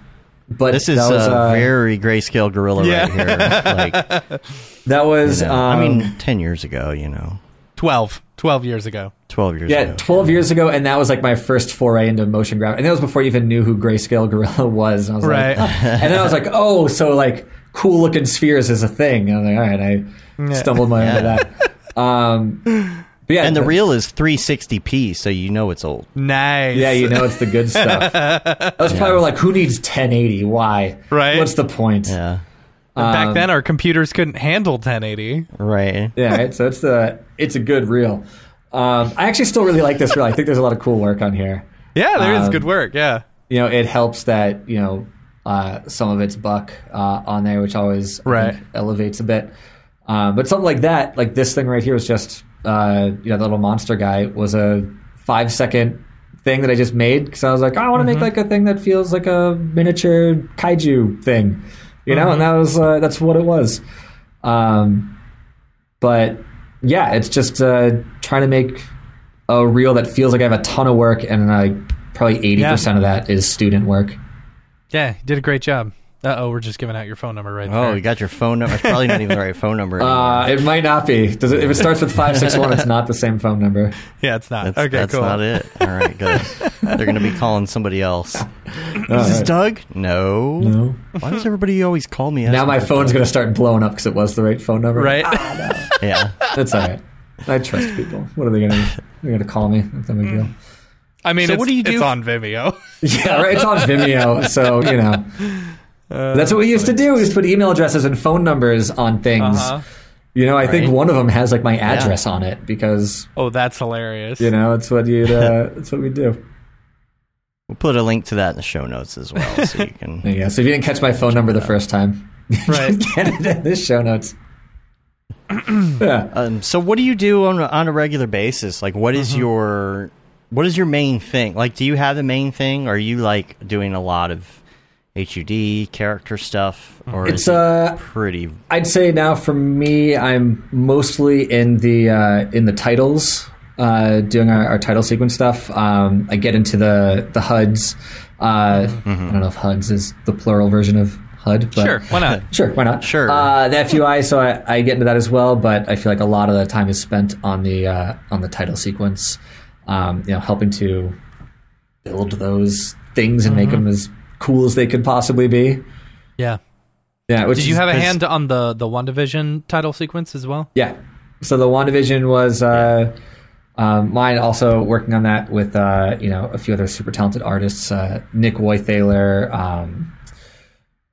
but This is that was, a uh, very grayscale gorilla Yeah. right here. Like, that was. you know, um, I mean, ten years ago, you know, 12, 12 years ago. twelve years Yeah, ago. 12 years ago, and that was like my first foray into motion graphics. And that was before I even knew who Grayscale Gorilla was. And I was Right. like, and then I was like, oh, so like cool looking spheres is a thing. And I was like, all right, I stumbled my way into that. Um, but yeah, and the the- reel is 360p, so you know it's old. Nice. yeah, you know it's the good stuff. I was probably like, who needs 1080? Why? Right. What's the point? Yeah, Back Um, then, our computers couldn't handle 1080. right. Yeah, right? so it's the it's a good reel. Um, I actually still really like this reel. I think there's a lot of cool work on here. Yeah, there is Um, good work. Yeah. you know, it helps that you know uh, some of it's buck uh, on there, which always Right. think, elevates a bit. Um, but something like that, like this thing right here, was just uh, you know the little monster guy was a five second thing that I just made because I was like, oh, I want to make like a thing that feels like a miniature kaiju thing, you know, and that was uh, that's what it was. Um, but yeah, it's just uh, trying to make a reel that feels like I have a ton of work and like probably eighty percent of that is student work. Yeah, you did a great job. Uh oh, we're just giving out your phone number right now. Oh, there. you got your phone number. It's probably not even the right phone number. Anymore. Uh, it might not be. Does it, if it starts with five six one, it's not the same phone number. yeah, it's not. that's okay, that's cool. not it. All right, good. They're going to be calling somebody else. Is this. Doug? No. No. Why does everybody always call me? Now my phone's going to start blowing up because it was the right phone number. Right? Yeah. That's all right. I trust people. What are they going to? They're going to call me. That's no big deal. I mean, So it's, what do you do it's on Vimeo. Yeah, right. It's on Vimeo, so you know. That's what we used to do. We used to put email addresses and phone numbers on things. Uh-huh. You know, I think one of them has like my address on it because Oh, that's hilarious. you know it's what you uh, that's what we do. We'll put a link to that in the show notes as well, so you can. Yeah. So if you didn't catch my phone number the first time, Right. get it in the show notes. yeah. Um, so, what do you do on a, on a regular basis? Like, what is is your what is your main thing? Like, do you have the main thing? Or are you like doing a lot of HUD character stuff, or It's is it uh pretty? I'd say now for me, I'm mostly in the uh, in the titles, uh, doing our, our title sequence stuff. Um, I get into the the HUDs. Uh, Mm-hmm. I don't know if HUDs is the plural version of HUD. But Sure, why not? Sure, why not? Sure. Uh, the FUI, so I, I get into that as well, but I feel like a lot of the time is spent on the uh, on the title sequence. Um, you know, helping to build those things and make Mm-hmm. them as cool as they could possibly be. Yeah. Yeah. Which Did you is- have a hand on the the WandaVision title sequence as well? Yeah. So the WandaVision was uh, um, mine. Also working on that with uh, you know a few other super talented artists, uh, Nick Wythaler. Um,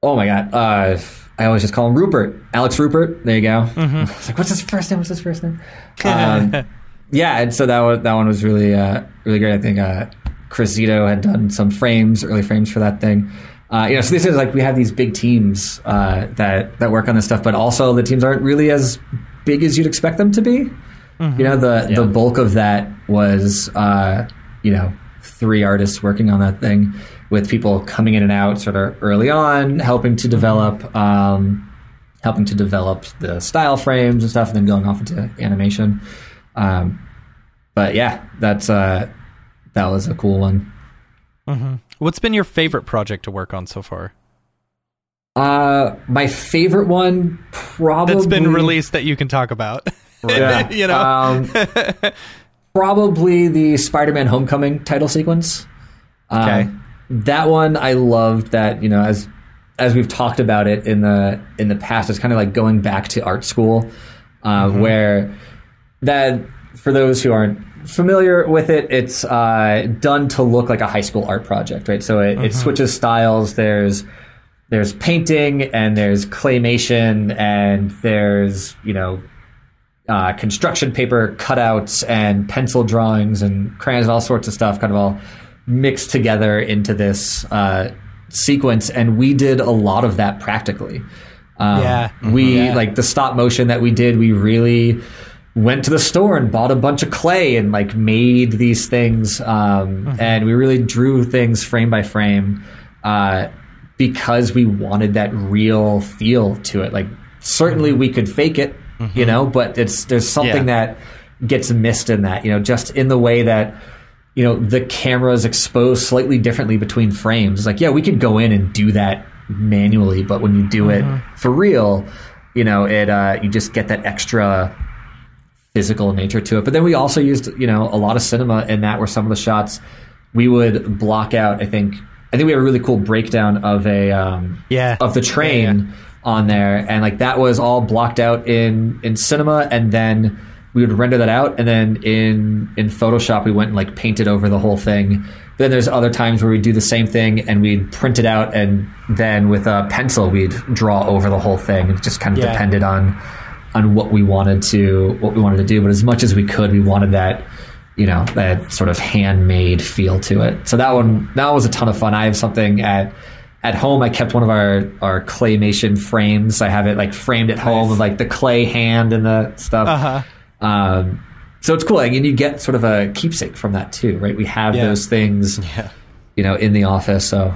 oh my god, uh, I always just call him Rupert, Alex Rupert. There you go. I was like, what's his first name? What's his first name? Um, yeah, and so that one, that one was really uh, really great. I think uh, Chris Zito had done some frames, early frames for that thing. Uh, you know, so this is like we have these big teams uh, that that work on this stuff, but also the teams aren't really as big as you'd expect them to be. You know, the Yeah. the bulk of that was uh, you know three artists working on that thing with people coming in and out sort of early on, helping to develop. Um, helping to develop the style frames and stuff, and then going off into animation. Um, but yeah, that's uh, that was a cool one. What's been your favorite project to work on so far? Uh, my favorite one probably That's been released that you can talk about. Yeah. you know. um, probably the Spider-Man Homecoming title sequence. Um, Okay. that one I loved. That you know, as as we've talked about it in the in the past, it's kind of like going back to art school, uh, Mm-hmm. where that for those who aren't familiar with it, it's uh, done to look like a high school art project, right? So it, Mm-hmm. it switches styles. There's there's painting and there's claymation and there's you know uh, construction paper cutouts and pencil drawings and crayons and all sorts of stuff kind of all mixed together into this uh, sequence and we did a lot of that practically um, Yeah. we Yeah. like the stop motion that we did we really went to the store and bought a bunch of clay and like made these things um, and we really drew things frame by frame uh, because we wanted that real feel to it. Like certainly we could fake it you know but it's there's something Yeah. that gets missed in that you know just in the way that you know the camera is exposed slightly differently between frames. It's like yeah we could go in and do that manually but when you do it for real you know it uh, you just get that extra physical nature to it. But then we also used, you know, a lot of cinema in that where some of the shots we would block out. I think I think we have a really cool breakdown of a um, Yeah. of the train Yeah, on there, and like that was all blocked out in in cinema, and then we would render that out, and then in in Photoshop we went and like painted over the whole thing. Then there's other times where we do the same thing and we'd print it out, and then with a pencil we'd draw over the whole thing. It just kind of Yeah. depended on on what we wanted to what we wanted to do. But as much as we could, we wanted that you know that sort of handmade feel to it. So that one that was a ton of fun. I have something at at home. I kept one of our our claymation frames. I have it like framed at home with like the clay hand and the stuff. Uh-huh. Um, so it's cool, and you get sort of a keepsake from that too, right? We have Yeah. those things, Yeah. you know, in the office. So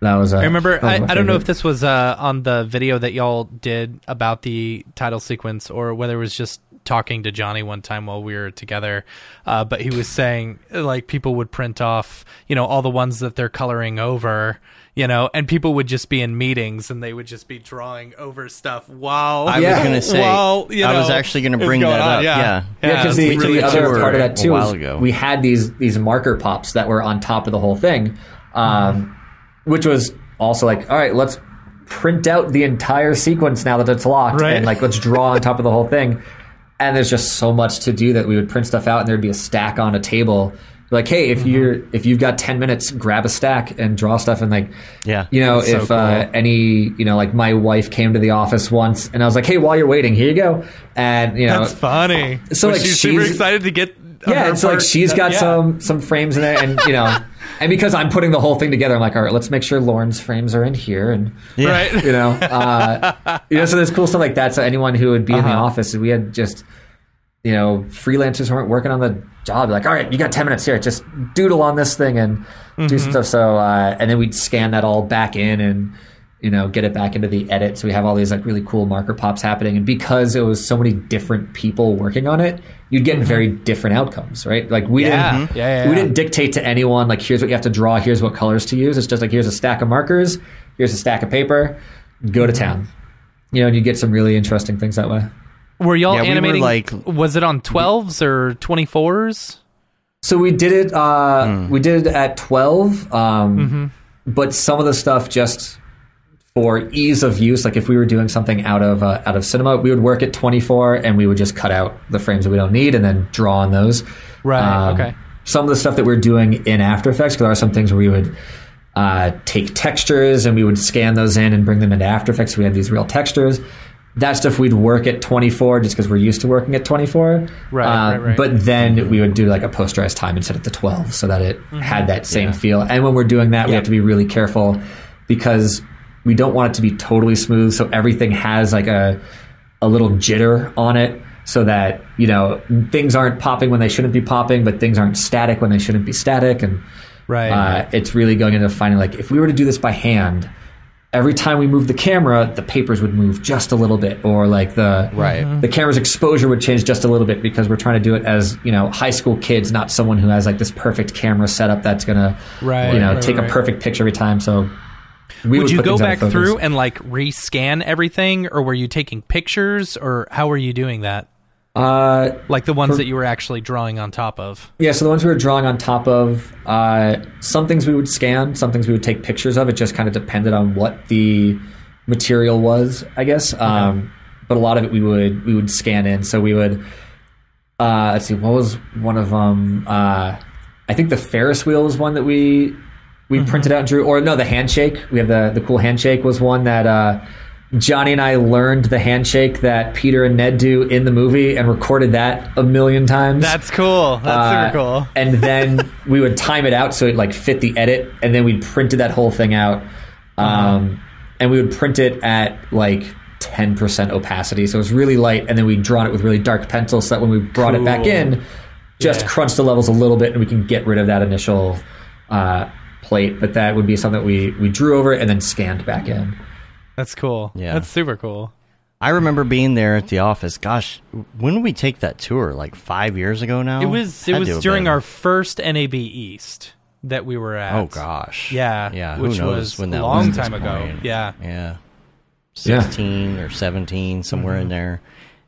that was. A, I remember. was I, I don't know if this was uh, on the video that y'all did about the title sequence, or whether it was just talking to Johnny one time while we were together. Uh, but he was saying like people would print off, you know, all the ones that they're coloring over, you know, and people would just be in meetings and they would just be drawing over stuff while I Yeah. was going to say, while, you I was know, actually going to it's bring going that on. up. Yeah, Yeah. Yeah, because the, really the other part of that too while is we had these these marker pops that were on top of the whole thing, um, which was also like, all right, let's print out the entire sequence now that it's locked, Right. and like let's draw on top of the whole thing. And there's just so much to do that we would print stuff out, and there'd be a stack on a table. Like, hey, if you're if you've got ten minutes, grab a stack and draw stuff, and like, Yeah. you know, That's so if uh, cool. any, you know, like my wife came to the office once, and I was like, hey, while you're waiting, here you go, and you know, That's funny. So, Was like, she super excited to get. Yeah, it's and like she's got yeah. some some frames in there, and you know, and because I'm putting the whole thing together, I'm like, all right, let's make sure Lauren's frames are in here, and Yeah. right. you know, uh, you know, so there's cool stuff like that. So anyone who would be in the Uh-huh. office, we had just, you know, freelancers who weren't working on the job, like, all right, you got ten minutes here, just doodle on this thing and do Mm-hmm. stuff. So, uh, and then we'd scan that all back in and. You know, get it back into the edit. So we have all these like really cool marker pops happening, and because it was so many different people working on it, you'd get very different outcomes, right? Like we Mm-hmm. Yeah. didn't, Yeah, yeah, we yeah. didn't dictate to anyone like here's what you have to draw, here's what colors to use. It's just like here's a stack of markers, here's a stack of paper, go to town. You know, and you get some really interesting things that way. Were y'all Yeah, we were, animating? like- was it on 12s or 24s? So we did it. Uh, We did it at twelve, um, Mm-hmm. but some of the stuff just for ease of use. Like if we were doing something out of uh, out of cinema, we would work at twenty four, and we would just cut out the frames that we don't need, and then draw on those. Right, okay. Some of the stuff that we're doing in After Effects, because there are some things where we would uh, take textures and we would scan those in and bring them into After Effects. We had these real textures. That stuff we'd work at 24 just because we're used to working at 24. Right, Uh, right, right. But then we would do like a posterized time and set it to 12 so that it had that same Yeah. feel. And when we're doing that, we have to be really careful because we don't want it to be totally smooth. So everything has like a, a little jitter on it so that, you know, things aren't popping when they shouldn't be popping, but things aren't static when they shouldn't be static. And Right. uh, it's really going into finding like if we were to do this by hand, every time we move the camera, the papers would move just a little bit, or like the Right. The camera's exposure would change just a little bit because we're trying to do it as you know high school kids, not someone who has like this perfect camera setup that's gonna Right, you know right, take right. a perfect picture every time. So we would you go things out of back through and like rescan everything, or were you taking pictures, or how were you doing that? Uh, Like the ones For- that you were actually drawing on top of. Yeah, so the ones we were drawing on top of, uh, some things we would scan, some things we would take pictures of. It just kind of depended on what the material was, I guess. Um, but a lot of it we would we would scan in. So we would, uh, let's see, what was one of them? Uh, I think the Ferris wheel was one that we we printed out and drew. Or no, the handshake. We have the the cool handshake was one that. Uh, Johnny and I learned the handshake that Peter and Ned do in the movie and recorded that a million times. That's cool. That's Uh, super cool. and then we would time it out so it like fit the edit, and then we'd printed that whole thing out. Um, and we would print it at like 10% opacity, so it was really light, and then we'd drawn it with really dark pencil so that when we brought it back in, just Yeah. crunch the levels a little bit, and we can get rid of that initial uh, plate. But that would be something that we we drew over and then scanned back in. That's cool. Yeah. That's super cool. I remember being there at the office. Gosh, when did we take that tour? Like five years ago now. It was it Had was during been. our first NAB East that we were at. Oh gosh. Yeah. Yeah. Which knows was when that a long was time this ago. point. Yeah. Yeah. Yeah. Sixteen or seventeen, somewhere in there.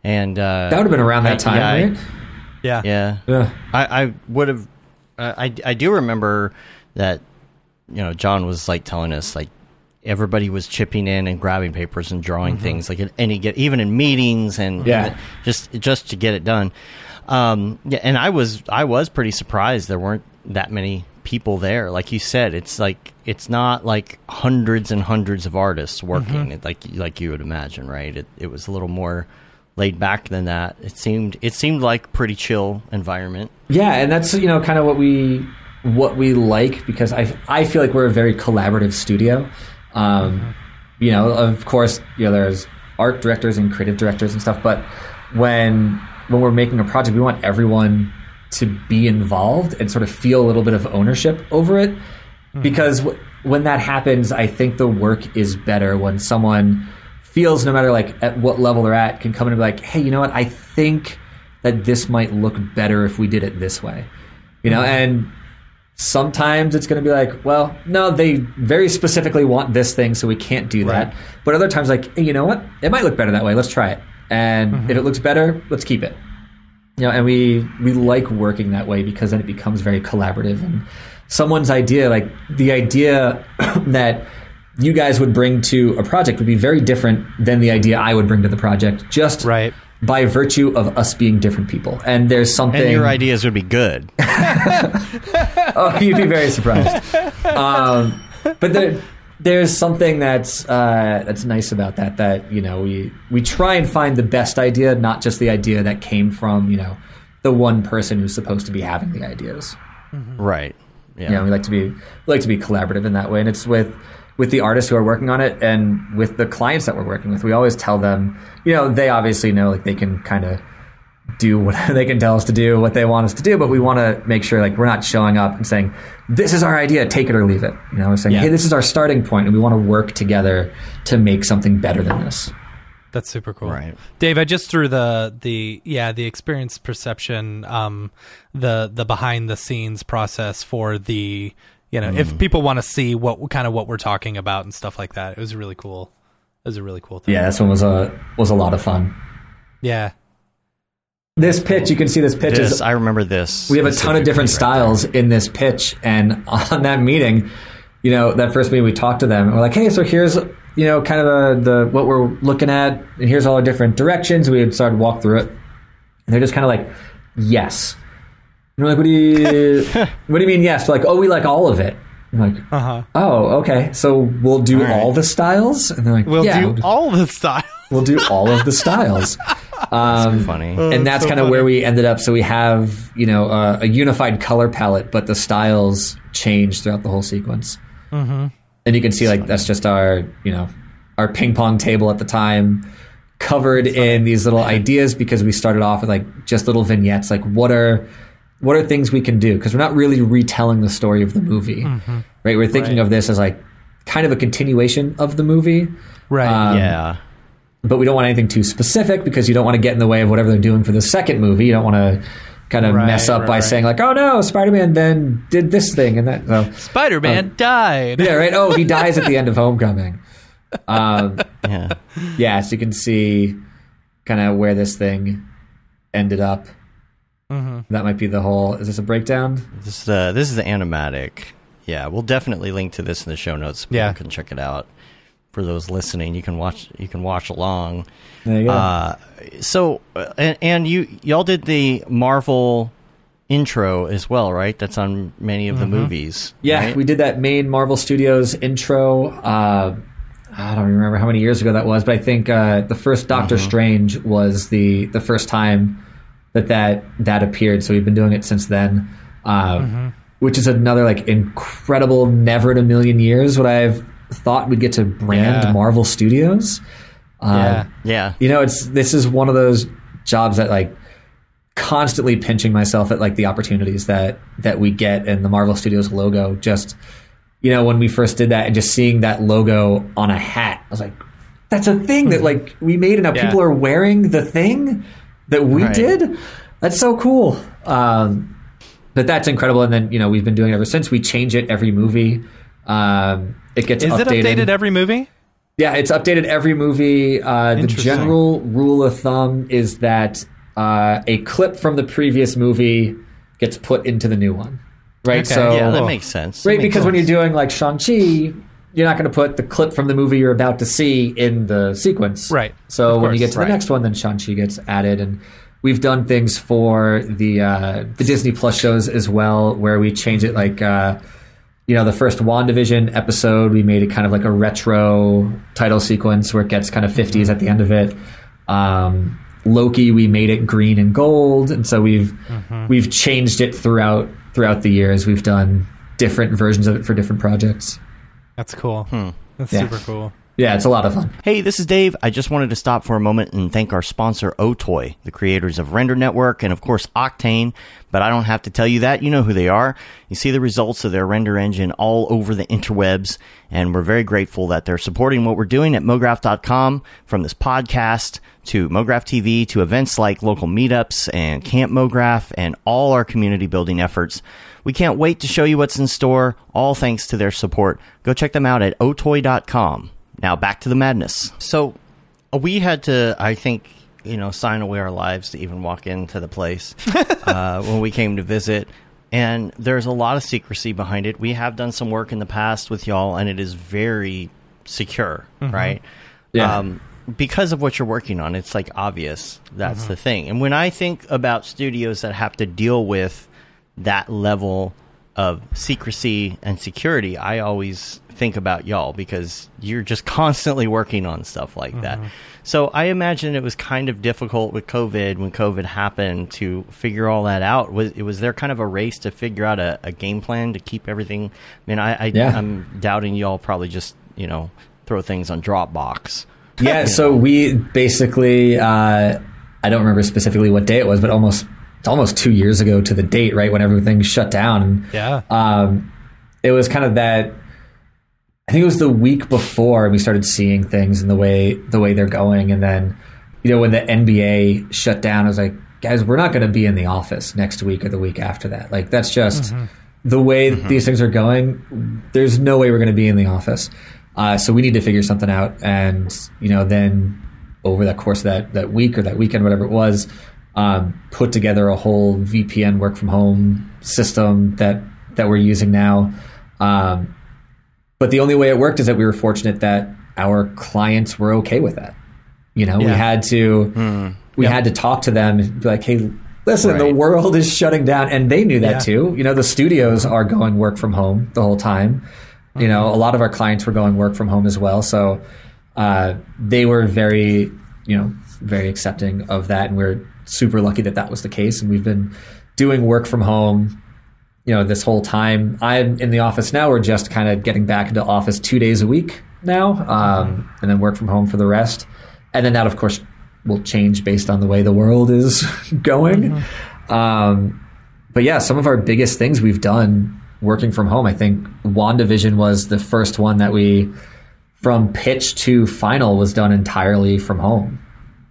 And uh, That would have been around that I- time, yeah, I- right? Yeah. Yeah. Yeah. I, I would have. Uh, I I do remember that. You know, John was like telling us like everybody was chipping in and grabbing papers and drawing things like at any get even in meetings and Yeah. just just to get it done. Um, yeah, and I was I was pretty surprised there weren't that many people there. Like you said, it's like it's not like hundreds and hundreds of artists working it, like like you would imagine, right? It it was a little more laid back than that. It seemed it seemed like pretty chill environment. Yeah, and that's you know kind of what we what we like because I I feel like we're a very collaborative studio. Um, You know, of course, you know there's art directors and creative directors and stuff, but when when we're making a project, we want everyone to be involved and sort of feel a little bit of ownership over it because w- when that happens, I think the work is better when someone feels no matter like at what level they're at can come in and be like, hey, you know what? I think that this might look better if we did it this way, you know, and sometimes it's going to be like, well, no, they very specifically want this thing, so we can't do that. Right. But other times, like, hey, you know what? It might look better that way. Let's try it. And mm-hmm. if it looks better, let's keep it. You know, and we we like working that way because then it becomes very collaborative. And someone's idea, like the idea that you guys would bring to a project, would be very different than the idea I would bring to the project. Just Right. by virtue of us being different people. And there's something. And your ideas would be good. oh, you'd be very surprised. Um, but there, there's something that's uh, that's nice about that. That you know, we we try and find the best idea, not just the idea that came from you know the one person who's supposed to be having the ideas. right. Yeah. You know, we like to be we like to be collaborative in that way, and it's with with the artists who are working on it and with the clients that we're working with. We always tell them, you know, they obviously know like they can kind of do whatever they can tell us to do, what they want us to do, but we want to make sure like we're not showing up and saying, "This is our idea, take it or leave it." You know, we're saying, Yeah. "Hey, this is our starting point, and we want to work together to make something better than this." That's super cool. Right. Dave, I just threw the the yeah, the experience perception um the the behind the scenes process for the you know, Mm. if people want to see what kind of what we're talking about and stuff like that. It was really cool. It was a really cool thing. Yeah, this one was a was a lot of fun. Yeah. This pitch, you can see this pitch This, is I remember this. we have a ton of different right styles in this pitch and on that meeting you know that first meeting we talked to them and we're like hey so here's you know kind of the, the what we're looking at and here's all the different directions we had started to walk through it and they're just kind of like yes and we're like what do you what do you mean yes They're like oh we like all of it I'm like, Uh huh. oh, okay. So we'll do All right. all the styles, and they're like, We'll yeah, do all the styles. we'll do all of the styles. Um, Funny. and that's so kind of where we ended up. So we have you know uh, a unified color palette, but the styles change throughout the whole sequence. Mm-hmm. And you can see like that's just our you know our ping pong table at the time covered in these little ideas because we started off with like just little vignettes like what are what are things we can do because we're not really retelling the story of the movie right we're thinking Right. of this as like kind of a continuation of the movie Right. Um, yeah. But we don't want anything too specific because you don't want to get in the way of whatever they're doing for the second movie. You don't want to kind of Right, mess up right, by right. saying like, "Oh no, Spider-Man then did this thing and that." So, Spider Man died. yeah, right. Oh, he dies at the end of Homecoming. Um, Yeah. yeah, so you can see kind of where this thing ended up. Mm-hmm. That might be the whole. Is this a breakdown? This is uh, this is the animatic. Yeah, we'll definitely link to this in the show notes. So Yeah. you can check it out. For those listening, you can watch. You can watch along. There you go. Uh, so, uh, and, and you y'all did the Marvel intro as well, right? That's on many of the movies. Yeah, right? we did that main Marvel Studios intro. Uh, I don't remember how many years ago that was, but I think uh, the first Doctor Strange was the the first time that that that appeared. So we've been doing it since then, uh, which is another like incredible, never in a million years would I have thought we'd get to brand Yeah. Marvel Studios. Uh, Yeah. yeah. you know, it's this is one of those jobs that like constantly pinching myself at like the opportunities that that we get and the Marvel Studios logo. Just you know, when we first did that and just seeing that logo on a hat, I was like, that's a thing that like we made and now Yeah. people are wearing the thing that we Right. did. That's so cool. Um, but that's incredible. And then you know we've been doing it ever since. We change it every movie. Um, it gets Is it updated every movie? yeah, it's updated every movie. Uh, the general rule of thumb is that uh, a clip from the previous movie gets put into the new one, right? Okay, so, yeah, that makes sense. Right, makes because when you're doing like Shang Chi, you're not going to put the clip from the movie you're about to see in the sequence, Right. So Of when you get to right. the next one, then Shang Chi gets added, and we've done things for the uh, the Disney Plus shows as well, where we change it like. You know, the first WandaVision episode, we made it kind of like a retro title sequence where it gets kind of 50s mm-hmm. at the end of it. Um, Loki, we made it green and gold, and so we've mm-hmm. we've changed it throughout throughout the years. We've done different versions of it for different projects. That's cool. Hmm. That's Yeah. super cool. Yeah, it's a lot of fun. Hey, this is Dave. I just wanted to stop for a moment and thank our sponsor, Otoy, the creators of Render Network and, of course, Octane. But I don't have to tell you that. You know who they are. You see the results of their render engine all over the interwebs. And we're very grateful that they're supporting what we're doing at MoGraph.com from this podcast to MoGraph TV to events like local meetups and Camp MoGraph and all our community building efforts. We can't wait to show you what's in store, all thanks to their support. Go check them out at otoy.com. Now back to the madness. So uh, we had to, I think, you know, sign away our lives to even walk into the place uh, when we came to visit. And there's a lot of secrecy behind it. We have done some work in the past with y'all, and it is very secure, right? Yeah. Um, because of what you're working on, it's like obvious that's the thing. And when I think about studios that have to deal with that level of secrecy and security, I always think about y'all because you're just constantly working on stuff like that. So I imagine it was kind of difficult with COVID when COVID happened to figure all that out. Was it was there kind of a race to figure out a, a game plan to keep everything? I mean, I, I Yeah. I'm doubting y'all probably just you know throw things on Dropbox. Yeah, so we basically, uh, I don't remember specifically what day it was, but almost it's almost two years ago to the date, right when everything shut down. Yeah. um, it was kind of that. I think it was the week before we started seeing things and the way the way they're going, and then you know when the NBA shut down, I was like, guys, we're not going to be in the office next week or the week after that. Like that's just the way that these things are going. There's no way we're going to be in the office, uh, so we need to figure something out. And you know, then over the course of that that week or that weekend, whatever it was, um, put together a whole VPN work from home system that that we're using now. Um, but the only way it worked is that we were fortunate that our clients were okay with that. You know, we had to we Yep. had to talk to them and be like, hey, listen, the world is shutting down, and they knew that Yeah. too. You know, the studios are going work from home the whole time. You know, a lot of our clients were going work from home as well, so uh, they were very, you know, very accepting of that, and we're super lucky that that was the case. And we've been doing work from home you know this whole time. I'm in the office now. We're just kind of getting back into office two days a week now um, and then work from home for the rest. And then that of course will change based on the way the world is going. Um, but yeah some of our biggest things we've done working from home. I think wandavision was the first one that we from pitch to final was done entirely from home.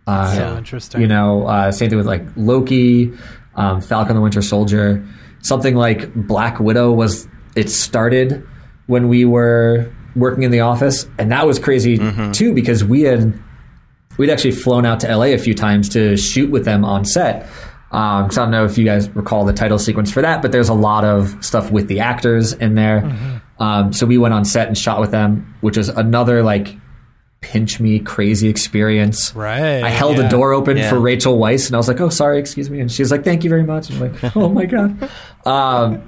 Uh, So interesting. you know, uh, same thing with like Loki, um, Falcon the Winter Soldier. Something like Black Widow was it started when we were working in the office, and that was crazy too because we had we'd actually flown out to LA a few times to shoot with them on set. Um, so I don't know if you guys recall the title sequence for that, but there's a lot of stuff with the actors in there. Um, so we went on set and shot with them, which was another like pinch me crazy experience. Right, I held yeah. a door open Yeah. for Rachel Weisz and I was like, oh, sorry, excuse me. And she's like, thank you very much. And I'm like, oh my God. Um,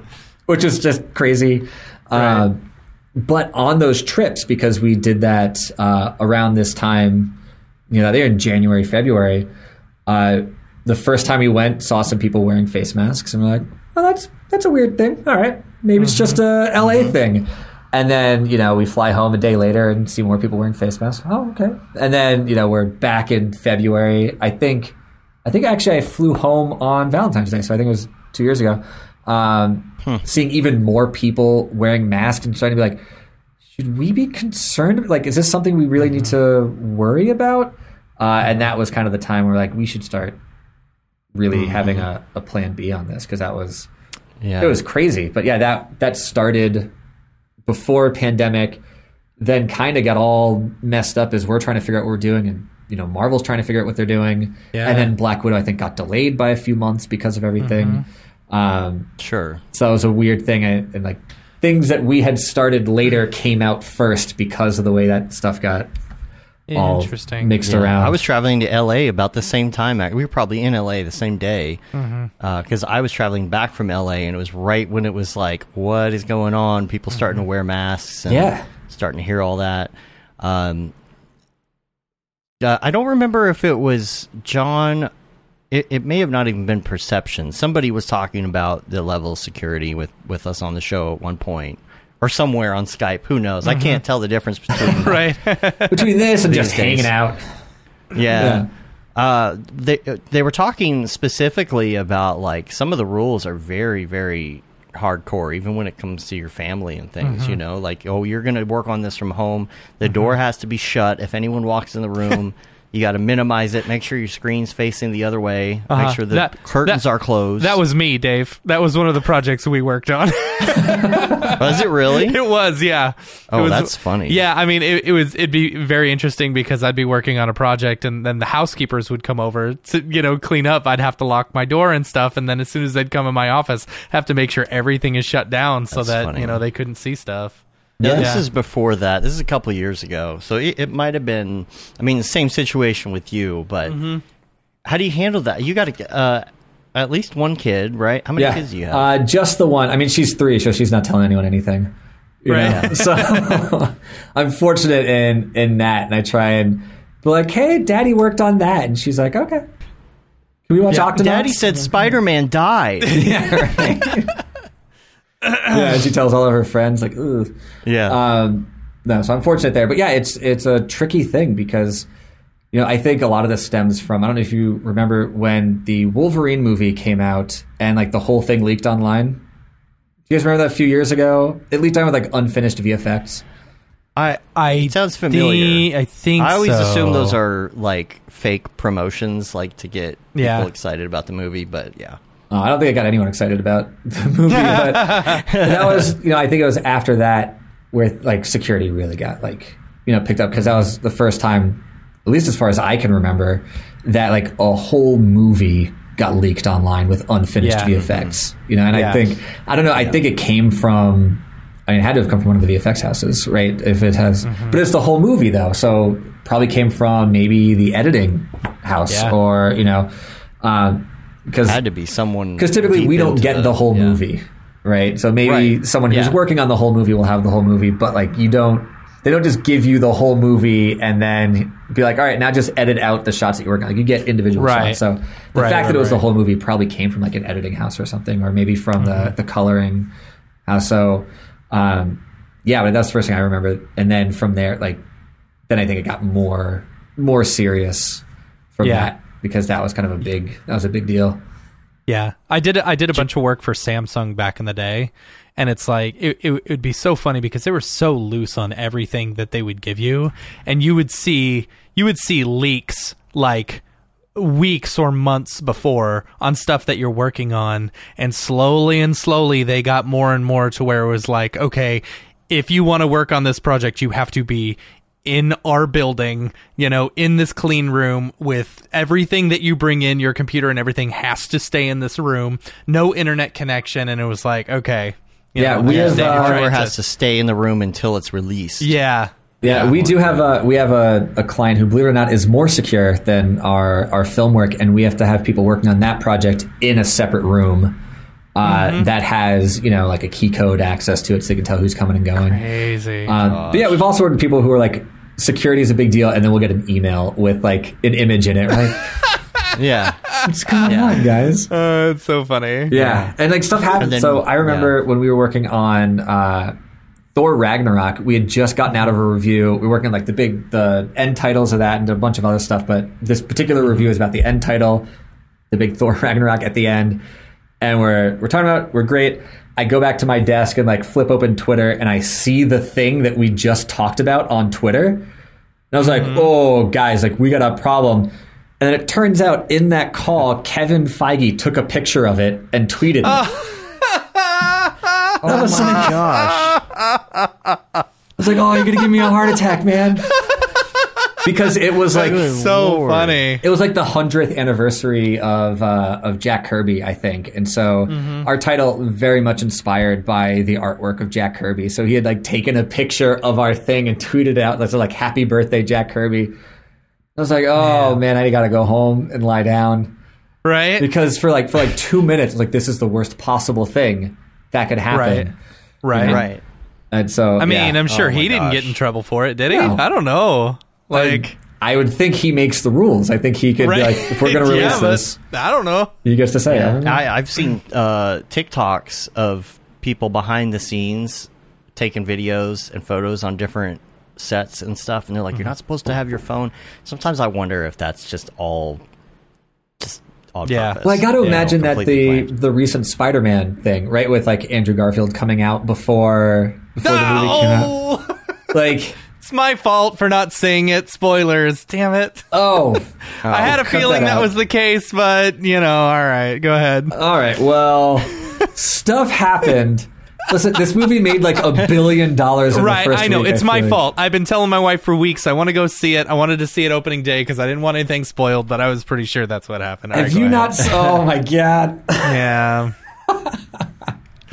which is just crazy. Um, but on those trips, because we did that uh, around this time, you know, they're in January, February. Uh, the first time we went, saw some people wearing face masks, and we're like, "Oh, that's that's a weird thing. All right, maybe it's just a LA thing." And then you know we fly home a day later and see more people wearing face masks. Oh, okay. And then you know we're back in February. I think, I think actually I flew home on Valentine's Day, so I think it was two years ago. Um, Seeing even more people wearing masks and starting to be like, should we be concerned? Like, is this something we really need to worry about? Uh, and that was kind of the time where like we should start really having a, a plan B on this because that was Yeah. it was crazy. But yeah, that that started before pandemic, then kind of got all messed up as we're trying to figure out what we're doing, and you know Marvel's trying to figure out what they're doing, Yeah. and then Black Widow I think got delayed by a few months because of everything. Um, sure. so that was a weird thing, and, and like things that we had started later came out first because of the way that stuff got all Interesting. mixed Yeah. around. I was traveling to LA about the same time. We were probably in LA the same day Mm-hmm. because I was traveling back from LA, and it was right when it was like, "What is going on?" People starting to wear masks. And Yeah. starting to hear all that. Um, uh, I don't remember if it was John. It, it may have not even been Perception. Somebody was talking about the level of security with, with us on the show at one point, or somewhere on Skype. Who knows? I can't mm-hmm. tell the difference between right. between this and just days. hanging out. Yeah. Uh, they uh, they were talking specifically about like some of the rules are very very hardcore, even when it comes to your family and things. You mm-hmm. know, like oh, you're going to work on this from home. The mm-hmm. door has to be shut. If anyone walks in the room, you got to minimize it. Make sure your screen's facing the other way. Uh-huh. Make sure the That- curtains that- are closed. That was me, Dave. That was one of the projects we worked on. was it really? it was, yeah. Oh, was- that's funny. Yeah, I mean, it, it was. It'd be very interesting because I'd be working on a project, and then the housekeepers would come over to, you know, clean up. I'd have to lock my door and stuff, and then as soon as they'd come in my office, have to make sure everything is shut down so That's that funny. you know they couldn't see stuff. No, this is before that. This is a couple of years ago, so it, it might have been. I mean, the same situation with you, but Mm-hmm. how do you handle that? You got to uh, at least one kid, right? How many Yeah, kids do you have? Uh, just the one. I mean, she's three, so she's not telling anyone anything. you Right. know? so I'm fortunate in in that, and I try and be like, "Hey, Daddy worked on that," and she's like, "Okay." Can we watch Octonauts? Daddy said Spider Man died. yeah, right. Yeah, and she tells all of her friends, like, "Ugh." yeah, Um, no, so I'm fortunate there, but yeah, it's it's a tricky thing because you know I think a lot of this stems from I don't know if you remember when the Wolverine movie came out and like the whole thing leaked online. Do you guys remember that a few years ago? It leaked on with like unfinished VFX. I. I Sounds familiar. thi- I think I always so. assume those are like fake promotions, like to get people excited about the movie. But yeah, Uh, I don't think I got anyone excited about the movie, but that was you know I think it was after that where like security really got like you know picked up because that was the first time, at least as far as I can remember, that like a whole movie got leaked online with unfinished Yeah. VFX. You know, and Yeah. I think I don't know. I think it came from. I mean, it had to have come from one of the VFX houses, right? If it has, Mm-hmm. but it's the whole movie though, so probably came from maybe the editing house Yeah. or you know. Um, because Had to be someone because typically we don't get the, whole yeah. movie, right? So maybe Right. someone who's Yeah. working on the whole movie will have the whole movie, but like you don't. They don't just give you the whole movie and then be like, "All right, now just edit out the shots that you're working on." Like you get individual Right. shots. So the Right, fact that it was the whole movie probably came from like an editing house or something, or maybe from Mm-hmm. the the coloring house. So um, yeah, but that's the first thing I remember. And then from there, like then I think it got more more serious from Yeah. that because that was kind of a big that was a big deal. Yeah, I did. I did a bunch of work for Samsung back in the day, and it's like it, it, it would be so funny because they were so loose on everything that they would give you, and you would see you would see leaks like weeks or months before on stuff that you're working on, and slowly and slowly they got more and more to where it was like, okay, if you want to work on this project, you have to be in our building, you know, in this clean room with everything that you bring in, your computer and everything has to stay in this room. No internet connection, and it was like, okay, you Yeah, know, we have, uh, hardware trying has to stay in the room until it's released. yeah, Yeah, we do have a we have a, a client who, believe it or not, is more secure than our our film work, and we have to have people working on that project in a separate room uh, that has you know like a key code access to it, so they can tell who's coming and going. crazy. Um, but yeah, we've also worked with people who are like security is a big deal, and then we'll get an email with like an image in it, right? Yeah. What's going Yeah. on, guys? uh, it's so funny. Yeah, and like stuff happens. Then- so I remember when we were working on uh, Thor Ragnarok, we had just gotten out of a review. We were working on, like the big the end titles of that and a bunch of other stuff. But this particular review is about the end title, the big Thor Ragnarok at the end, and we're we're talking about we're great. I go back to my desk and like flip open Twitter and I see the thing that we just talked about on Twitter. And I was like, mm-hmm. oh, guys, like we got a problem. And then it turns out in that call, Kevin Feige took a picture of it and tweeted it. Oh my gosh. I was like, oh, you're going to give me a heart attack, man. Because it was like. Good So Lord. funny. It was like the hundredth anniversary of uh, of Jack Kirby, I think, and so our title very much inspired by the artwork of Jack Kirby. So he had like taken a picture of our thing and tweeted out that's like "Happy Birthday, Jack Kirby." I was like, "Oh man, I gotta go home and lie down." Right? because for like for like two minutes, like this is the worst possible thing that could happen. Right. Right. Right. And so, I mean, yeah. I'm sure Oh my he didn't get in trouble for it, did he? No. I don't know. Like, I would think he makes the rules. I think he could right? be like, if we're going to release yeah, this, I don't know. he gets to say it. I, I've seen uh, TikToks of people behind the scenes taking videos and photos on different sets and stuff, and they're like, "You're not supposed to have your phone." Sometimes I wonder if that's just all, just on Yeah. purpose. Well, I got to You know, imagine that the planned. the recent Spider-Man thing, right, with like Andrew Garfield coming out before before the movie came out, like, it's my fault for not saying it. Spoilers. Damn it. oh, I had a feeling that that, was the case, but, you know, all right. Go ahead. all right, well, stuff happened. Listen, this movie made like a billion dollars. In Right, the first I know. week, it's I my like. fault. I've been telling my wife for weeks I want to go see it. I wanted to see it opening day because I didn't want anything spoiled, but I was pretty sure that's what happened. All Have right, you not? Oh my god! Yeah.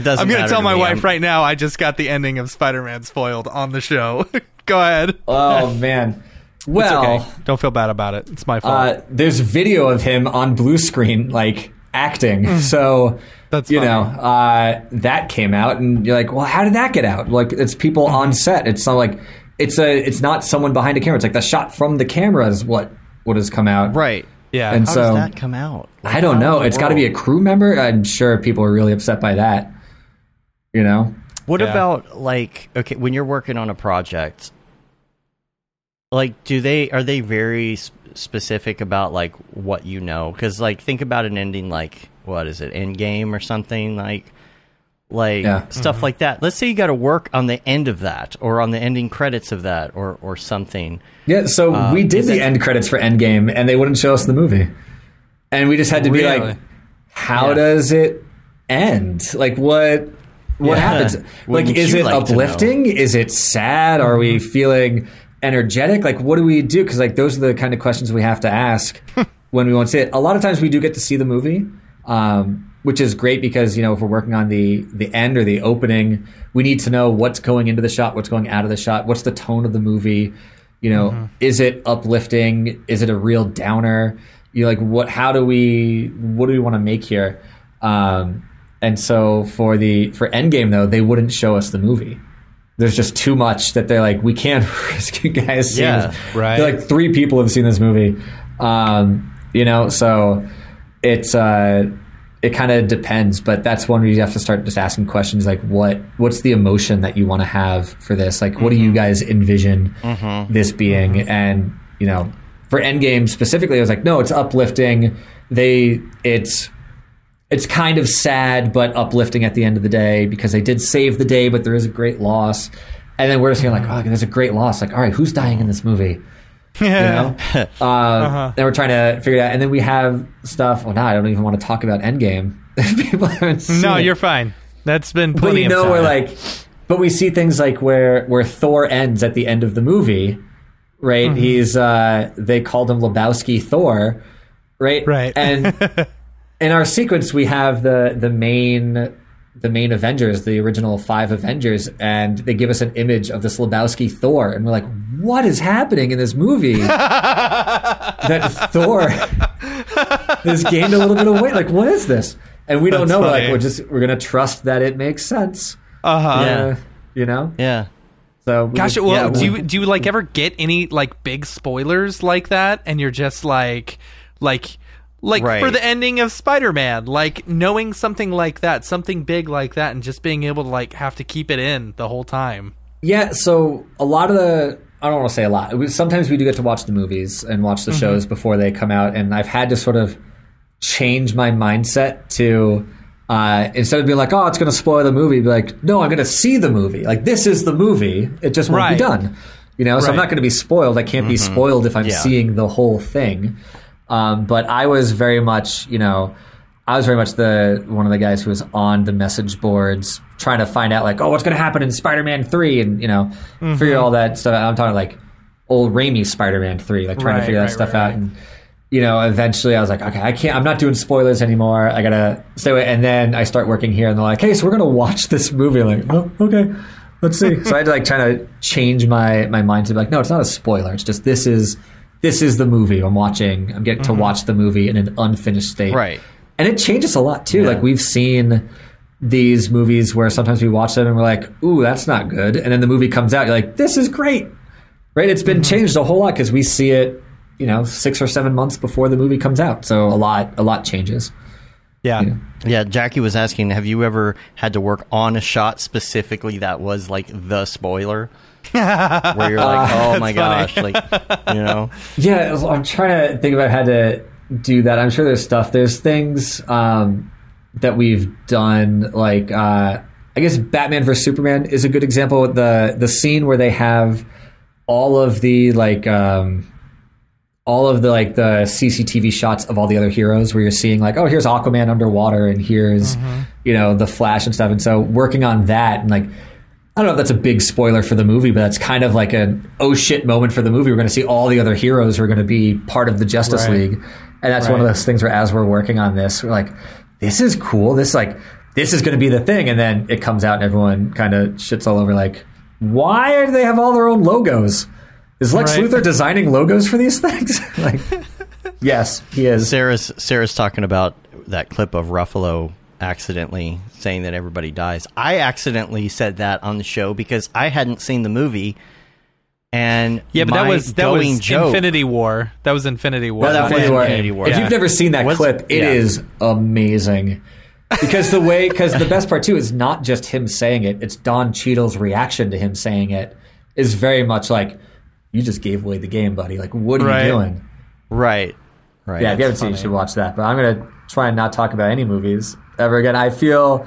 It doesn't I'm going to tell my me. wife I'm- right now I just got the ending of Spider Man spoiled on the show. go ahead. Oh man. It's Well, okay. Don't feel bad about it. It's my fault. uh, there's video of him on blue screen, like acting. So Mm. That's you funny. know uh, that came out, and you're like, well, how did that get out? Like, it's people Mm-hmm. on set. It's not like it's a. It's not someone behind a camera. It's like the shot from the camera is what what has come out. right. yeah. and How so does that come out? Like, I don't know. It's got to be a crew member. I'm sure people are really upset by that. You know. What Yeah. about like okay when you're working on a project? Like, do they are they very s- specific about like what you know? Because like think about an ending like what is it, Endgame or something like like Yeah. stuff like that. Let's say you got to work on the end of that or on the ending credits of that or or something. Yeah, so Uh, we did the that- end credits for Endgame, and they wouldn't show us the movie, and we just had to be like, "How Yeah. does it end? Like what? What Yeah. happens? Like, Wouldn't is it like uplifting? Is it sad? Are we feeling energetic? Like, what do we do? Because like those are the kind of questions we have to ask when we want to see it. A lot of times we do get to see the movie. Um, which is great because you know if we're working on the the end or the opening, we need to know what's going into the shot, what's going out of the shot, what's the tone of the movie. You know, is it uplifting? Is it a real downer? you like what how do we what do we want to make here um and so for the for endgame though they wouldn't show us the movie. There's just too much that they're like we can't risk you guys seeing Yeah, right. They're like three people have seen this movie. Um you know so it's uh it kind of depends but that's one where you have to start just asking questions like what what's the emotion that you want to have for this? Like what do you guys envision this being? And you know for endgame specifically i was like no it's uplifting. They it's it's kind of sad but uplifting at the end of the day because they did save the day but there is a great loss and then we're just going like oh there's a great loss like all right who's dying in this movie you know uh, and we're trying to figure it out and then we have stuff well now i don't even want to talk about endgame people haven't seen No, it. you're fine. That's been plenty. but you of know we're like but we see things like where where thor ends at the end of the movie right Mm-hmm. he's uh they called him lebowski thor right Right. and in our sequence we have the the main the main avengers the original five avengers and they give us an image of this lebowski thor and we're like what is happening in this movie that thor has gained a little bit of weight like what is this and we don't That's know funny. like we're just we're gonna trust that it makes sense uh-huh. Yeah. you know Yeah. so we Gosh, just- well, Yeah, do you do you like ever get any like big spoilers like that, and you're just like, like, like Right. for the ending of Spider-Man, like knowing something like that, something big like that, and just being able to like have to keep it in the whole time. Yeah, so a lot of the I don't want to say a lot. Sometimes we do get to watch the movies and watch the shows before they come out, and I've had to sort of change my mindset to uh, instead of being like, "Oh, it's going to spoil the movie," be like, "No, I'm going to see the movie. Like this is the movie. It just won't Right. be done." You know, so I'm not going to be spoiled. I can't be spoiled if I'm Yeah. seeing the whole thing. Um, but I was very much, you know, I was very much the one of the guys who was on the message boards trying to find out like, oh, what's going to happen in Spider-Man three, and you know, figure all that stuff. out. I'm talking like old Raimi Spider-Man three, like trying Right, to figure that right, stuff right, out. And you know, eventually I was like, okay, I can't. I'm not doing spoilers anymore. I gotta stay away. And then I start working here, and they're like, hey, so we're gonna watch this movie. I'm like, oh, okay. Let's see. so I had to like try to change my my mind to be like, no, it's not a spoiler. It's just this is this is the movie I'm watching. I'm getting to mm-hmm. watch the movie in an unfinished state. Right. And it changes a lot too. Yeah. Like we've seen these movies where sometimes we watch them and we're like, "Ooh, that's not good," and then the movie comes out, you're like, "This is great." Right? It's been mm-hmm. changed a whole lot because we see it, you know, six or seven months before the movie comes out. So a lot, a lot changes. Yeah. Yeah. Yeah, Jackie was asking, have you ever had to work on a shot specifically that was like the spoiler? Where you're like, oh my gosh, like, you know? Yeah, I'm trying to think about I've to do that. I'm sure there's stuff. There's things um, that we've done, like uh, I guess Batman vs Superman is a good example. The the scene where they have all of the like um, all of the like the CCTV shots of all the other heroes, where you're seeing like, oh, here's Aquaman underwater, and here's you know the Flash and stuff. And so working on that and like. I don't know if that's a big spoiler for the movie, but that's kind of like an oh shit moment for the movie. We're going to see all the other heroes who are going to be part of the Justice Right. League, and that's one of those things where as we're working on this, we're like, this is cool. This like this is going to be the thing, and then it comes out and everyone kind of shits all over like, why do they have all their own logos? Is Lex Right. Luthor designing logos for these things? like, yes, he is. Sarah's, Sarah's talking about that clip of Ruffalo accidentally saying that everybody dies. I accidentally said that on the show because I hadn't seen the movie. And Yeah, but that was that was joke, Infinity War. That was Infinity War. Well, that not Infinity War. Infinity War. If Yeah. you've never seen that Was- clip, it is yeah. amazing. Because the way, because the best part too is not just him saying it; it's Don Cheadle's reaction to him saying it is very much like, "You just gave away the game, buddy. Like, what are Right. you doing?" Right. Right. Yeah, if you haven't seen, it, you should watch that. But I'm gonna try and not talk about any movies ever again. I feel,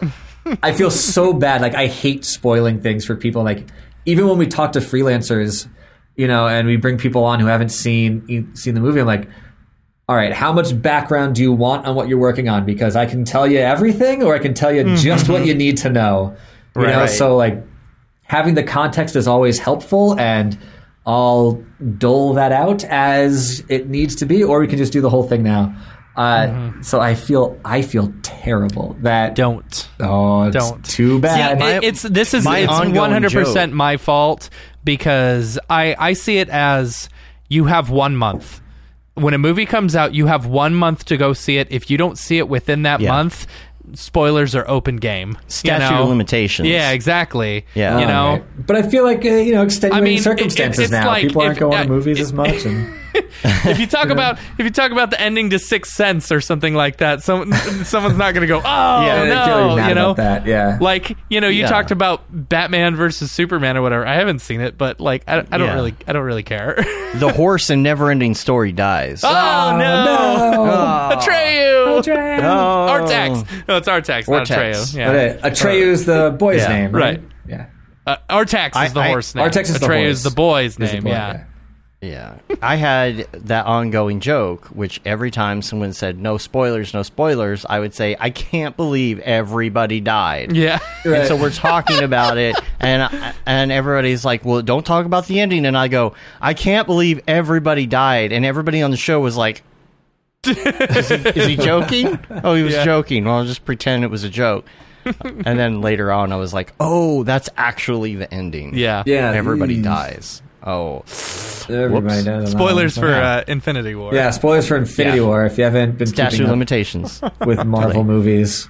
I feel so bad. Like I hate spoiling things for people. Like even when we talk to freelancers, you know, and we bring people on who haven't seen seen the movie, I'm like, all right, how much background do you want on what you're working on? Because I can tell you everything, or I can tell you mm-hmm. just what you need to know. You know, Right. so like having the context is always helpful and I'll dole that out as it needs to be, or we can just do the whole thing now. Uh, So I feel I feel terrible that Don't. oh it's Don't. too bad. See, it- it's this is my it's one hundred percent my fault because I I see it as you have one month when a movie comes out, you have one month to go see it. If you don't see it within that Yeah. month, spoilers are open game. you know? of limitations. Yeah, exactly. Yeah. you Oh, know. right. But I feel like uh, you know extenuating I mean, it- circumstances it's now. like People aren't if- going uh, to movies as much, and if you talk about if you talk about the ending to Sixth Sense or something like that, some someone's not going to go, oh yeah, no, you know. that. Yeah, Like you know, you Yeah. talked about Batman versus Superman or whatever. I haven't seen it, but like I, I don't Yeah. really, I don't really care. The horse in Never-Ending Story dies. oh no, no. Atreyu, Oh. Artax. No, it's Artax, not Artax. Atreyu. But, Yeah, uh, Atreyu's the boy's Yeah. name, right? Right. Yeah. uh, Artax I- is the I- horse name. Artax is the horse. is the boy's Is the name. boy, yeah. Yeah. I had that ongoing joke, which every time someone said, no spoilers, no spoilers, I would say, I can't believe everybody died. Yeah. And so we're talking about it, and and everybody's like, "Well, don't talk about the ending." And I go, "I can't believe everybody died," and everybody on the show was like, "Is he, is he joking?" Oh, he was Yeah. joking. Well, I'll just pretend it was a joke. and then later on, I was like, "Oh, that's actually the ending." Yeah. Yeah. everybody mm, dies. Oh, Everybody Whoops. does. on that Spoilers for uh, Infinity War. yeah, spoilers for Infinity Yeah. War if you haven't been statute keeping of up limitations. with Marvel movies.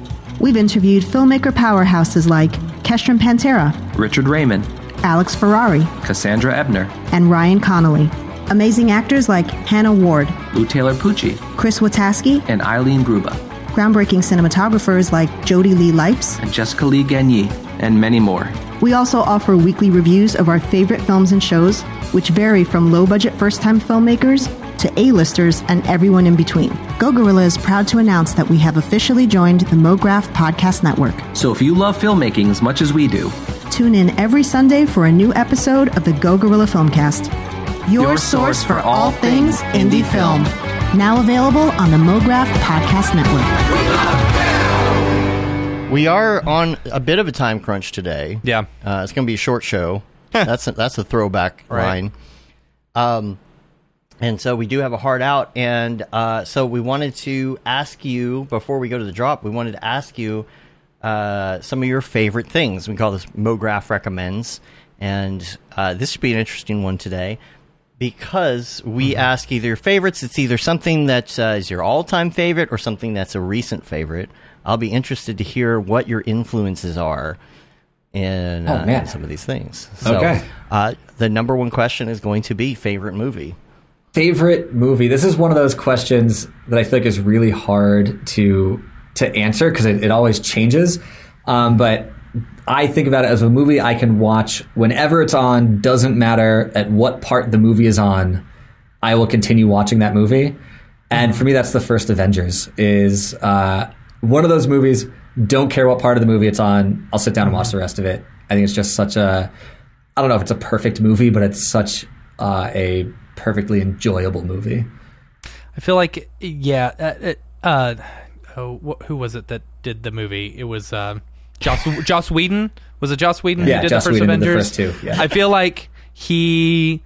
We've interviewed filmmaker powerhouses like Kestrin Pantera, Richard Raymond, Alex Ferrari, Cassandra Ebner, and Ryan Connolly. Amazing actors like Hannah Ward, Lou Taylor Pucci, Chris Wataski, and Eileen Grubba, groundbreaking cinematographers like Jody Lee Lipes. and Jessica Lee Gagné, and many more. We also offer weekly reviews of our favorite films and shows, which vary from low budget first time filmmakers to A-listers and everyone in between. Go Gorilla is proud to announce that we have officially joined the MoGraph Podcast Network. So if you love filmmaking as much as we do, Tune in every Sunday for a new episode of the Go Gorilla Filmcast. Your, Your source for all things indie film. Now available on the MoGraph Podcast Network. We are on a bit of a time crunch today. Yeah. Uh, it's going to be a short show. that's a, that's a throwback Right. line. Um, and so we do have a hard out, and uh, so we wanted to ask you before we go to the drop. We wanted to ask you uh, some of your favorite things. We call this MoGraph recommends, and uh, this should be an interesting one today because we ask either your favorites. It's either something that uh, is your all-time favorite or something that's a recent favorite. I'll be interested to hear what your influences are in, Oh, uh, in some of these things. So, Okay. uh, the number one question is going to be favorite movie. Favorite movie? This is one of those questions that I feel like is really hard to to answer because it, it always changes. Um, but I think about it as a movie I can watch whenever it's on. Doesn't matter at what part the movie is on. I will continue watching that movie. And for me, that's the first Avengers. Is uh, one of those movies. Don't care what part of the movie it's on. I'll sit down and watch the rest of it. I think it's just such a. I don't know if it's a perfect movie, but it's such uh, a perfectly enjoyable movie. I feel like yeah. Uh, uh, oh, wh- who was it that did the movie? It was um, Joss Joss Whedon. Was it Joss Whedon Yeah, who did Joss the first Whedon did the Avengers? first two, yeah. I feel like he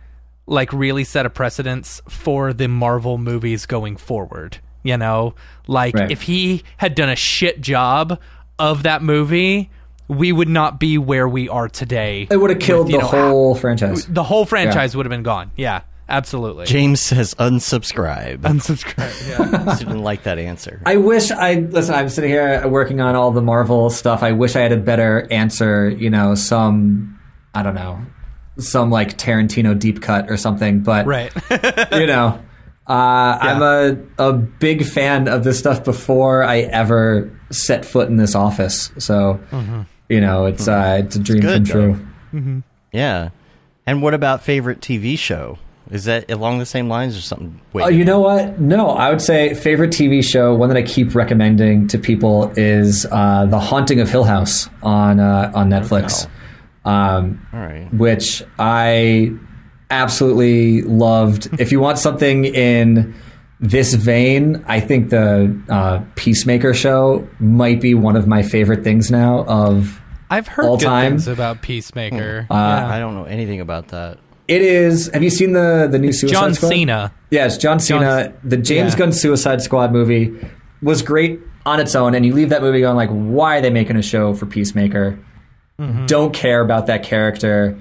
like really set a precedence for the Marvel movies going forward. You know, like Right. if he had done a shit job of that movie, we would not be where we are today. It would have killed with, the know, whole franchise. the whole franchise would have been gone. Yeah, absolutely. James says unsubscribe. Unsubscribe. Yeah. didn't like that answer. I wish I listen. I'm sitting here working on all the Marvel stuff. I wish I had a better answer. You know, some I don't know, some like Tarantino deep cut or something. But right. you know, uh, I'm a a big fan of this stuff before I ever set foot in this office. So you know, it's uh, it's a dream good, come true. yeah. And what about favorite TV show? Is that along the same lines or something? Wait, Oh, you know what? No, I would say favorite TV show. One that I keep recommending to people is uh, The Haunting of Hill House on uh, on Netflix, um, all right. which I absolutely loved. if you want something in this vein, I think the uh, Peacemaker show might be one of my favorite things now. Of I've heard All good time? things about Peacemaker. Hmm. Uh, I don't know anything about that. it is. Have you seen the the new Suicide John Squad? Cena. Yeah, it's John Cena. the James yeah. Gunn Suicide Squad movie was great on its own, and you leave that movie going like, why are they making a show for Peacemaker? Mm-hmm. Don't care about that character.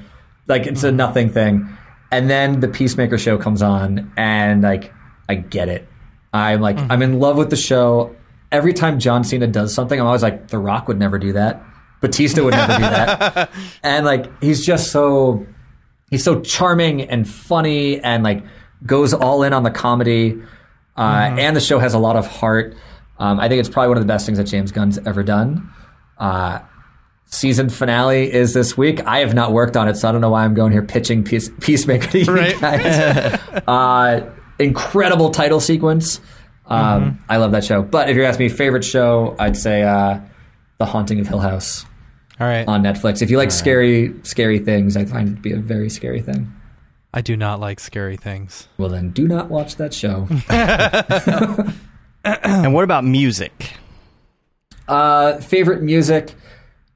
Like it's a mm-hmm. nothing thing. And then the Peacemaker show comes on, and like I get it. I'm like I'm in love with the show. Every time John Cena does something, I'm always like, The Rock would never do that. Batista would never do that. And like he's just so he's so charming and funny and like goes all in on the comedy uh, and the show has a lot of heart um, i think it's probably one of the best things that james gunn's ever done uh, season finale is this week i have not worked on it so i don't know why i'm going here pitching Peace, peacemaker to you Right. guys uh, incredible title sequence um, i love that show but if you're asking me favorite show i'd say uh, the haunting of hill house All right. on netflix if you like scary scary things i find it to be a very scary thing I do not like scary things. well, then do not watch that show. And what about music? uh, favorite music.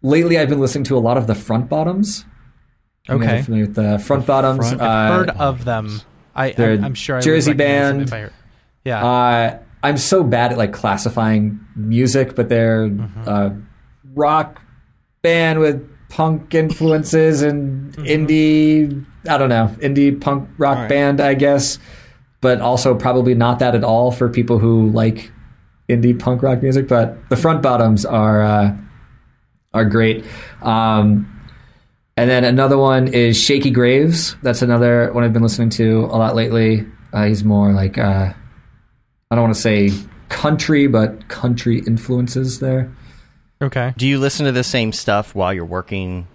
Lately, I've been listening to a lot of the Front Bottoms. Guys Okay. familiar with the Front Bottoms? Front- Uh, Heard of them. I, am I'm sure I Jersey band. I Yeah. uh, I'm so bad at like classifying music, but they're Mm-hmm. uh, rock band with punk influences and Mm-hmm. indie. I don't know, indie punk rock right. band, I guess. But also probably not that at all for people who like indie punk rock music. But the Front Bottoms are uh, are great. Um, and then another one is Shakey Graves. That's another one I've been listening to a lot lately. Uh, he's more like uh, I don't want to say country, but country influences there. okay. Do you listen to the same stuff while you're working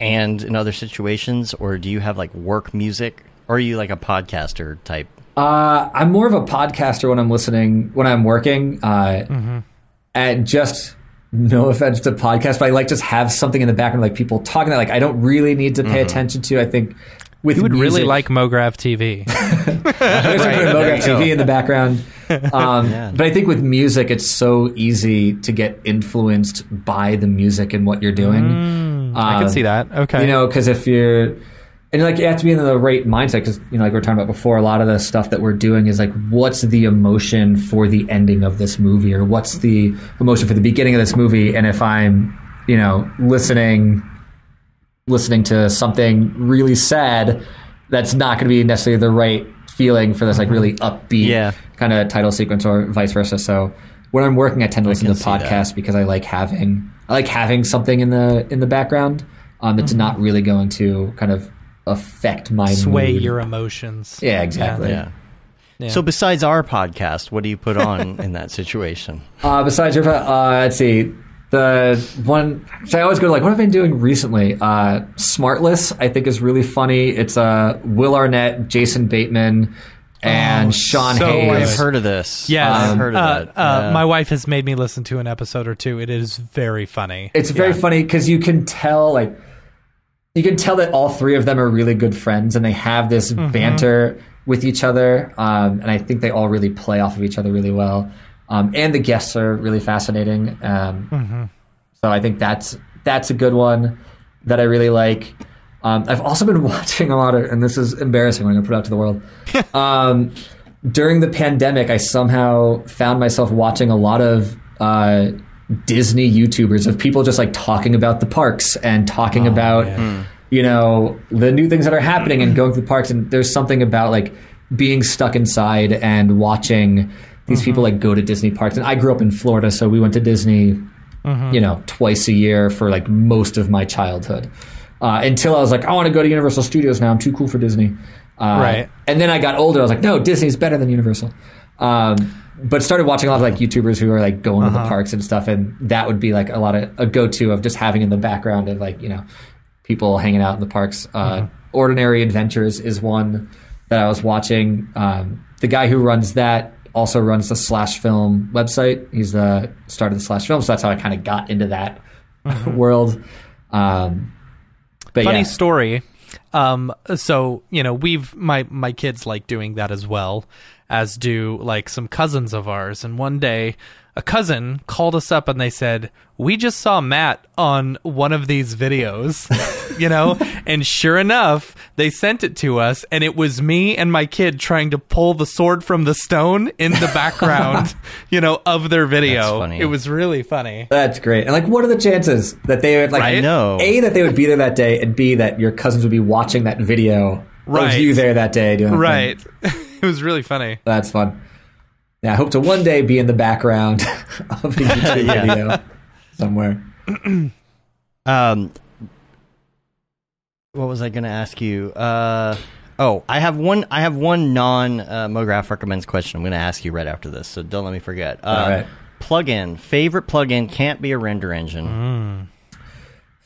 and in other situations, or do you have like work music, or are you like a podcaster type? Uh, I'm more of a podcaster when I'm listening when I'm working. Uh, And just no offense to podcasts, but I like just have something in the background, like people talking that like I don't really need to pay attention to. I think with You would really like MoGraph TV. I was putting MoGraph there you TV in the background. Um, Yeah. But I think with music, it's so easy to get influenced by the music and what you're doing. I can Um, see that. Okay. You know, because if you're, and like you have to be in the right mindset, because you know, like we are talking about before, a lot of the stuff that we're doing is like, what's the emotion for the ending of this movie, or what's the emotion for the beginning of this movie? And if I'm, you know, listening, listening to something really sad, that's not going to be necessarily the right feeling for this like really upbeat Yeah. kind of title sequence, or vice versa. So when I'm working, I tend to listen to podcasts because I like having I like having something in the in the background um, that's not really going to kind of affect my Sway mood. your emotions. Yeah, exactly. Yeah. Yeah. So besides our podcast, what do you put on in that situation? Uh, besides your, uh, let's see, the one. So I always go to like, what have I been doing recently? Uh, Smartless, I think, is really funny. It's uh, Will Arnett, Jason Bateman, and Sean so Hayes. good. I've heard of this. Yes. I've heard of uh, that. uh, Yeah. My wife has made me listen to an episode or two. It is very funny. It's very Yeah. funny because you can tell like you can tell that all three of them are really good friends and they have this Mm-hmm. banter with each other um, and i think they all really play off of each other really well um, and the guests are really fascinating um, Mm-hmm. so i think that's that's a good one that i really like um, i've also been watching a lot of and this is embarrassing when i'm going to put it out to the world um, during the pandemic, I somehow found myself watching a lot of uh, Disney YouTubers of people just like talking about the parks and talking about, you know, the new things that are happening and going through the parks. And there's something about like being stuck inside and watching these people like go to Disney parks. And I grew up in Florida, so we went to Disney, you know, twice a year for like most of my childhood. Uh, until I was like, I want to go to Universal Studios now. I'm too cool for Disney. Uh, Right. And then I got older. I was like, no, Disney's better than Universal. Um, but started watching a lot of like YouTubers who are like going to the parks and stuff, and that would be like a lot of a go to of just having in the background of like you know people hanging out in the parks. Uh, Ordinary Adventures is one that I was watching. Um, the guy who runs that also runs the Slash Film website. He's the started the Slash Film, so that's how I kind of got into that world. Um, but Funny yeah. story. Um, so you know, we've my my kids like doing that as well, as do like some cousins of ours. And one day, a cousin called us up and they said, "We just saw Matt on one of these videos," you know. and sure enough, they sent it to us, and it was me and my kid trying to pull the sword from the stone in the background, you know, of their video. That's funny. It was really funny. That's great. And like, what are the chances that they would like? Right? I know. A that they would be there that day, and B that your cousins would be watching that video Right. of you there that day doing the thing. Right. it was really funny. That's fun. Yeah, I hope to one day be in the background of a YouTube Yeah. video somewhere. Um, what was I going to ask you? Uh, oh, I have one. I have one non uh, MoGraph recommends question. I'm going to ask you right after this, so don't let me forget. Uh, All right. Plugin favorite plugin can't be a render engine.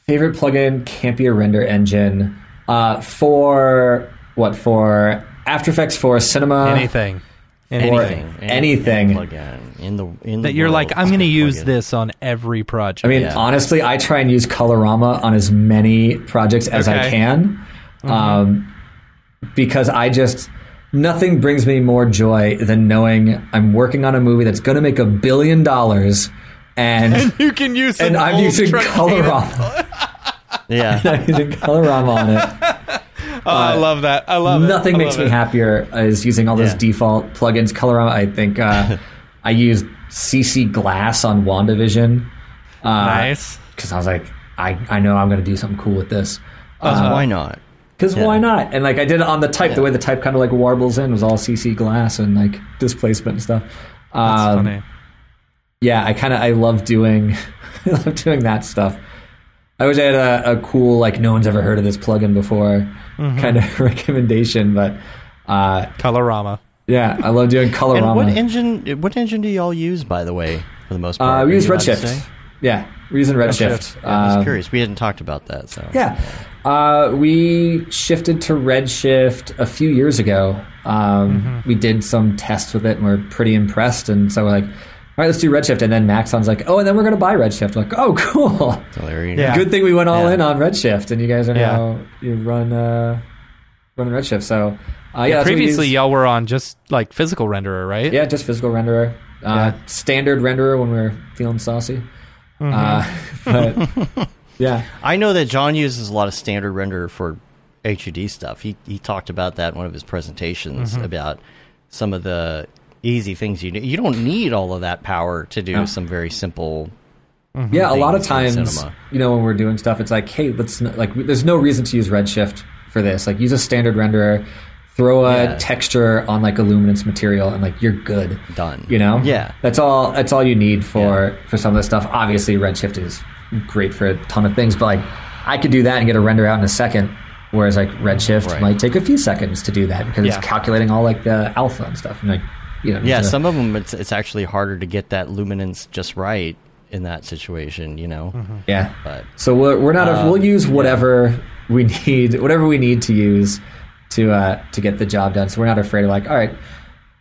Favorite plugin can't be a render engine. Uh, for what? For After Effects for Cinema. Anything. Anything, Or anything. plugin in the in the That you're world like, I'm going to is a use this on every project. I mean, Yeah. honestly, I try and use Colorama on as many projects as I Okay. can, um, because I just nothing brings me more joy than knowing I'm working on a movie that's going to make a billion dollars, and you can use and an I'm using Colorama. Yeah, I'm using Colorama on it. Oh, I love that. I love it. Nothing I makes love me it. happier is using all those Yeah. default plugins. Colorama, I think uh, I used CC Glass on WandaVision. Uh, Nice. because I was like, I, I know I'm going to do something cool with this. Uh, why not? Because Yeah. why not? And like I did it on the type, the way the type kind of like warbles in was all CC glass and like displacement and stuff. That's Um, funny. Yeah, I kind of I love doing, I love doing that stuff. I wish I had a, a cool like no one's ever heard of this plugin before Mm-hmm. kind of recommendation, but uh, Colorama. yeah, I love doing Colorama. And what engine? What engine do y'all use, by the way, for the most part? uh, we use you allowed to Redshift. Yeah, we're using Redshift. Yeah, I was Um, curious. We hadn't talked about that, so Yeah. Uh, we shifted to Redshift a few years ago. Um, We did some tests with it and we're pretty impressed. And so we're like, all right, let's do Redshift. And then Maxon's like, oh, and then we're going to buy Redshift. We're like, oh, cool. So Yeah. Good thing we went all Yeah. in on Redshift and you guys are Yeah. now, you run, uh, running Redshift. So, uh, yeah, that's we Previously, y'all were on just like physical renderer, right? Yeah, just physical renderer. Uh, Standard renderer when we're feeling saucy. Uh, but yeah. I know that John uses a lot of standard renderer for HUD stuff. He he talked about that in one of his presentations Mm-hmm. about some of the easy things you do. You don't need all of that power to do No. some very simple. Yeah, a lot of times, you know, when we're doing stuff, it's like, hey, let's like, there's no reason to use Redshift for this. Like, use a standard renderer, throw a Yeah. texture on like a luminance material, and like you're good. Done. You know, Yeah. that's all. That's all you need for for some of this stuff. Obviously, Redshift is great for a ton of things, but like, I could do that and get a render out in a second. Whereas like Redshift Right. might take a few seconds to do that because Yeah. it's calculating all like the alpha and stuff. And like, you know, Yeah, need to- some of them it's it's actually harder to get that luminance just right in that situation. You know, yeah. but So we're, we're not. Um, we'll use whatever we need, whatever we need to use to uh, to get the job done. So we're not afraid of like, all right,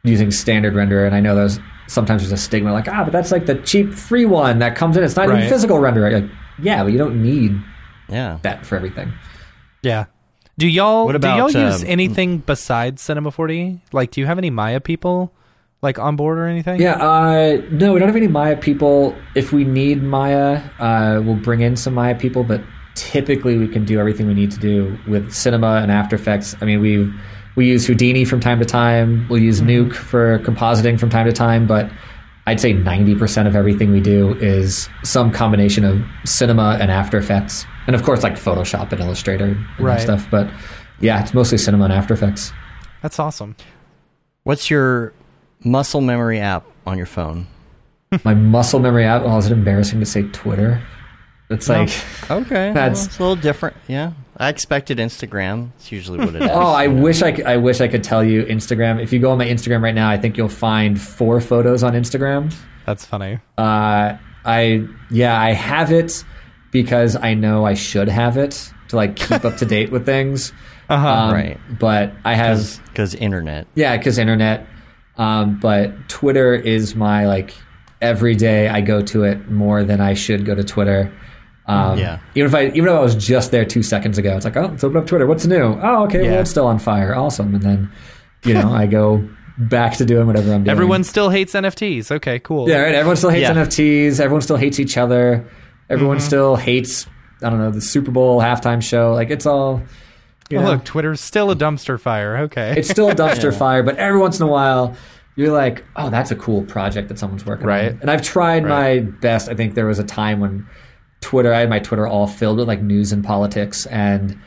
using standard render. And I know there's sometimes there's a stigma like, ah, but that's like the cheap free one that comes in. It's not even physical render. Like, yeah, but you don't need yeah. that for everything. Yeah. Do y'all What do y'all about, use um, anything besides Cinema 4D? Like, do you have any Maya people like on board or anything? Yeah, uh, no, we don't have any Maya people. If we need Maya, uh, we'll bring in some Maya people, but typically we can do everything we need to do with Cinema and After Effects. I mean, we we use Houdini from time to time. We'll use Nuke for compositing from time to time, but I'd say 90% of everything we do is some combination of Cinema and After Effects. And of course, like Photoshop and Illustrator and Right. stuff. But yeah, it's mostly Cinema and After Effects. That's awesome. What's your muscle memory app on your phone? My muscle memory app, oh, is it embarrassing to say Twitter? It's like. Okay, That's- well, it's a little different. Yeah, I expected Instagram. It's usually what it is. Oh, I wish I, c- I wish I could tell you Instagram. If you go on my Instagram right now, I think you'll find four photos on Instagram. That's funny. Uh, I yeah, I have it because I know I should have it to like keep up to date with things. Uh-huh. Um, Right. But I have because internet. yeah, because internet. Um, but Twitter is my like every day I go to it more than I should go to Twitter. Um, Yeah. Even if I even if I was just there two seconds ago, it's like, oh, let's open up Twitter. What's new? Oh, okay, Yeah. well, it's still on fire. Awesome. And then, you know, I go back to doing whatever I'm doing. Everyone still hates NFTs. Okay, cool. Yeah, right. Everyone still hates Yeah. NFTs. Everyone still hates each other. Everyone Mm-hmm. still hates. I don't know the Super Bowl halftime show. Like it's all. You Oh, know, look, Twitter's still a dumpster fire. Okay. it's still a dumpster fire, but every once in a while, you're like, oh, that's a cool project that someone's working on. Right. on. And I've tried Right. my best. I think there was a time when Twitter, I had my Twitter all filled with like news and politics, and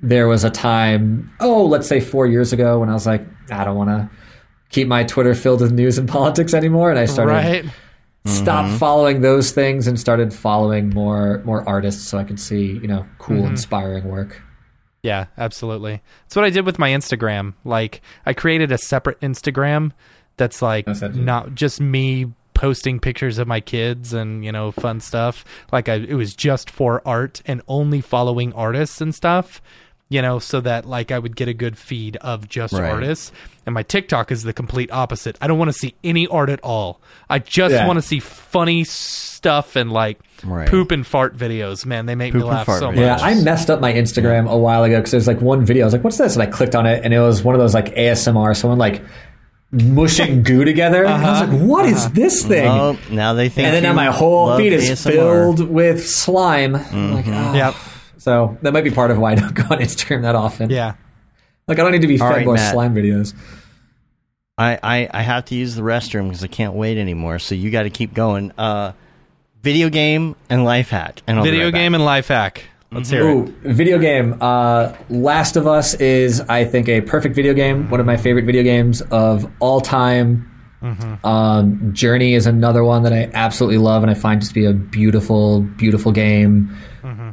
there was a time, oh, let's say four years ago, when I was like, I don't want to keep my Twitter filled with news and politics anymore, and I started right. stopped mm-hmm. following those things and started following more more artists, so I could see you know cool, mm-hmm. inspiring work. Yeah, absolutely. That's what I did with my Instagram. Like, I created a separate Instagram that's like That's not just me posting pictures of my kids and you know fun stuff. Like, I it was just for art and only following artists and stuff. You know, so that like I would get a good feed of just Right. artists. And my TikTok is the complete opposite. I don't want to see any art at all. I just Yeah. want to see funny stuff and like Right. poop and fart videos. Man, they make Poop me laugh so videos. much. Yeah, I messed up my Instagram a while ago because there's like one video. I was like, "What's this?" And I clicked on it, and it was one of those like ASMR, someone like mushing goo together. And I was uh-huh. like, "What is uh-huh. this thing?" Oh, now they think. and then now my whole feed is ASMR. filled with slime. I'm like, mm-hmm. ah. Yep. So that might be part of why I don't go on Instagram that often. Yeah. Like I don't need to be All fed right, more Matt. slime videos. I, I, I have to use the restroom because I can't wait anymore. So you got to keep going. Uh, video game and life hack. And I'll Video right back. game and life hack. Let's hear it. Video game. Uh, Last of Us is, I think, a perfect video game. One of my favorite video games of all time. Um, Journey is another one that I absolutely love, and I find just to be a beautiful, beautiful game.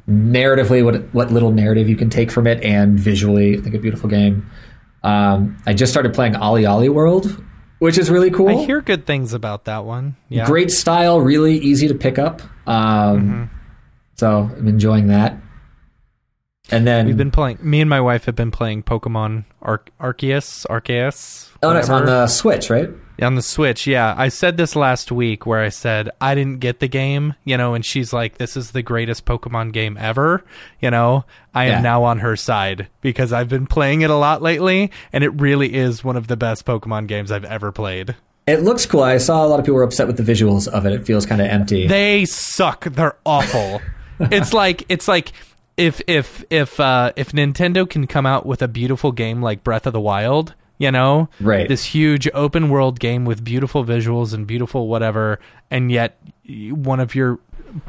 Narratively, what what little narrative you can take from it, and visually, I think a beautiful game. Um, I just started playing OlliOlli World, which is really cool. I hear good things about that one. Yeah. Great style, really easy to pick up. Um, So I'm enjoying that. And then We've been playing. Me and my wife have been playing Pokemon Ar- Arceus. Arceus. Oh, that's on the Switch, right? On the Switch. Yeah, I said this last week where I said I didn't get the game, you know, and she's like, "This is the greatest Pokemon game ever." You know, I am Yeah. now on her side because I've been playing it a lot lately, and it really is one of the best Pokemon games I've ever played. It looks cool. I saw a lot of people were upset with the visuals of it. It feels kind of empty. They suck. They're awful. it's like it's like if if if uh, if Nintendo can come out with a beautiful game like Breath of the Wild, you know, Right. This huge open world game with beautiful visuals and beautiful whatever, and yet one of your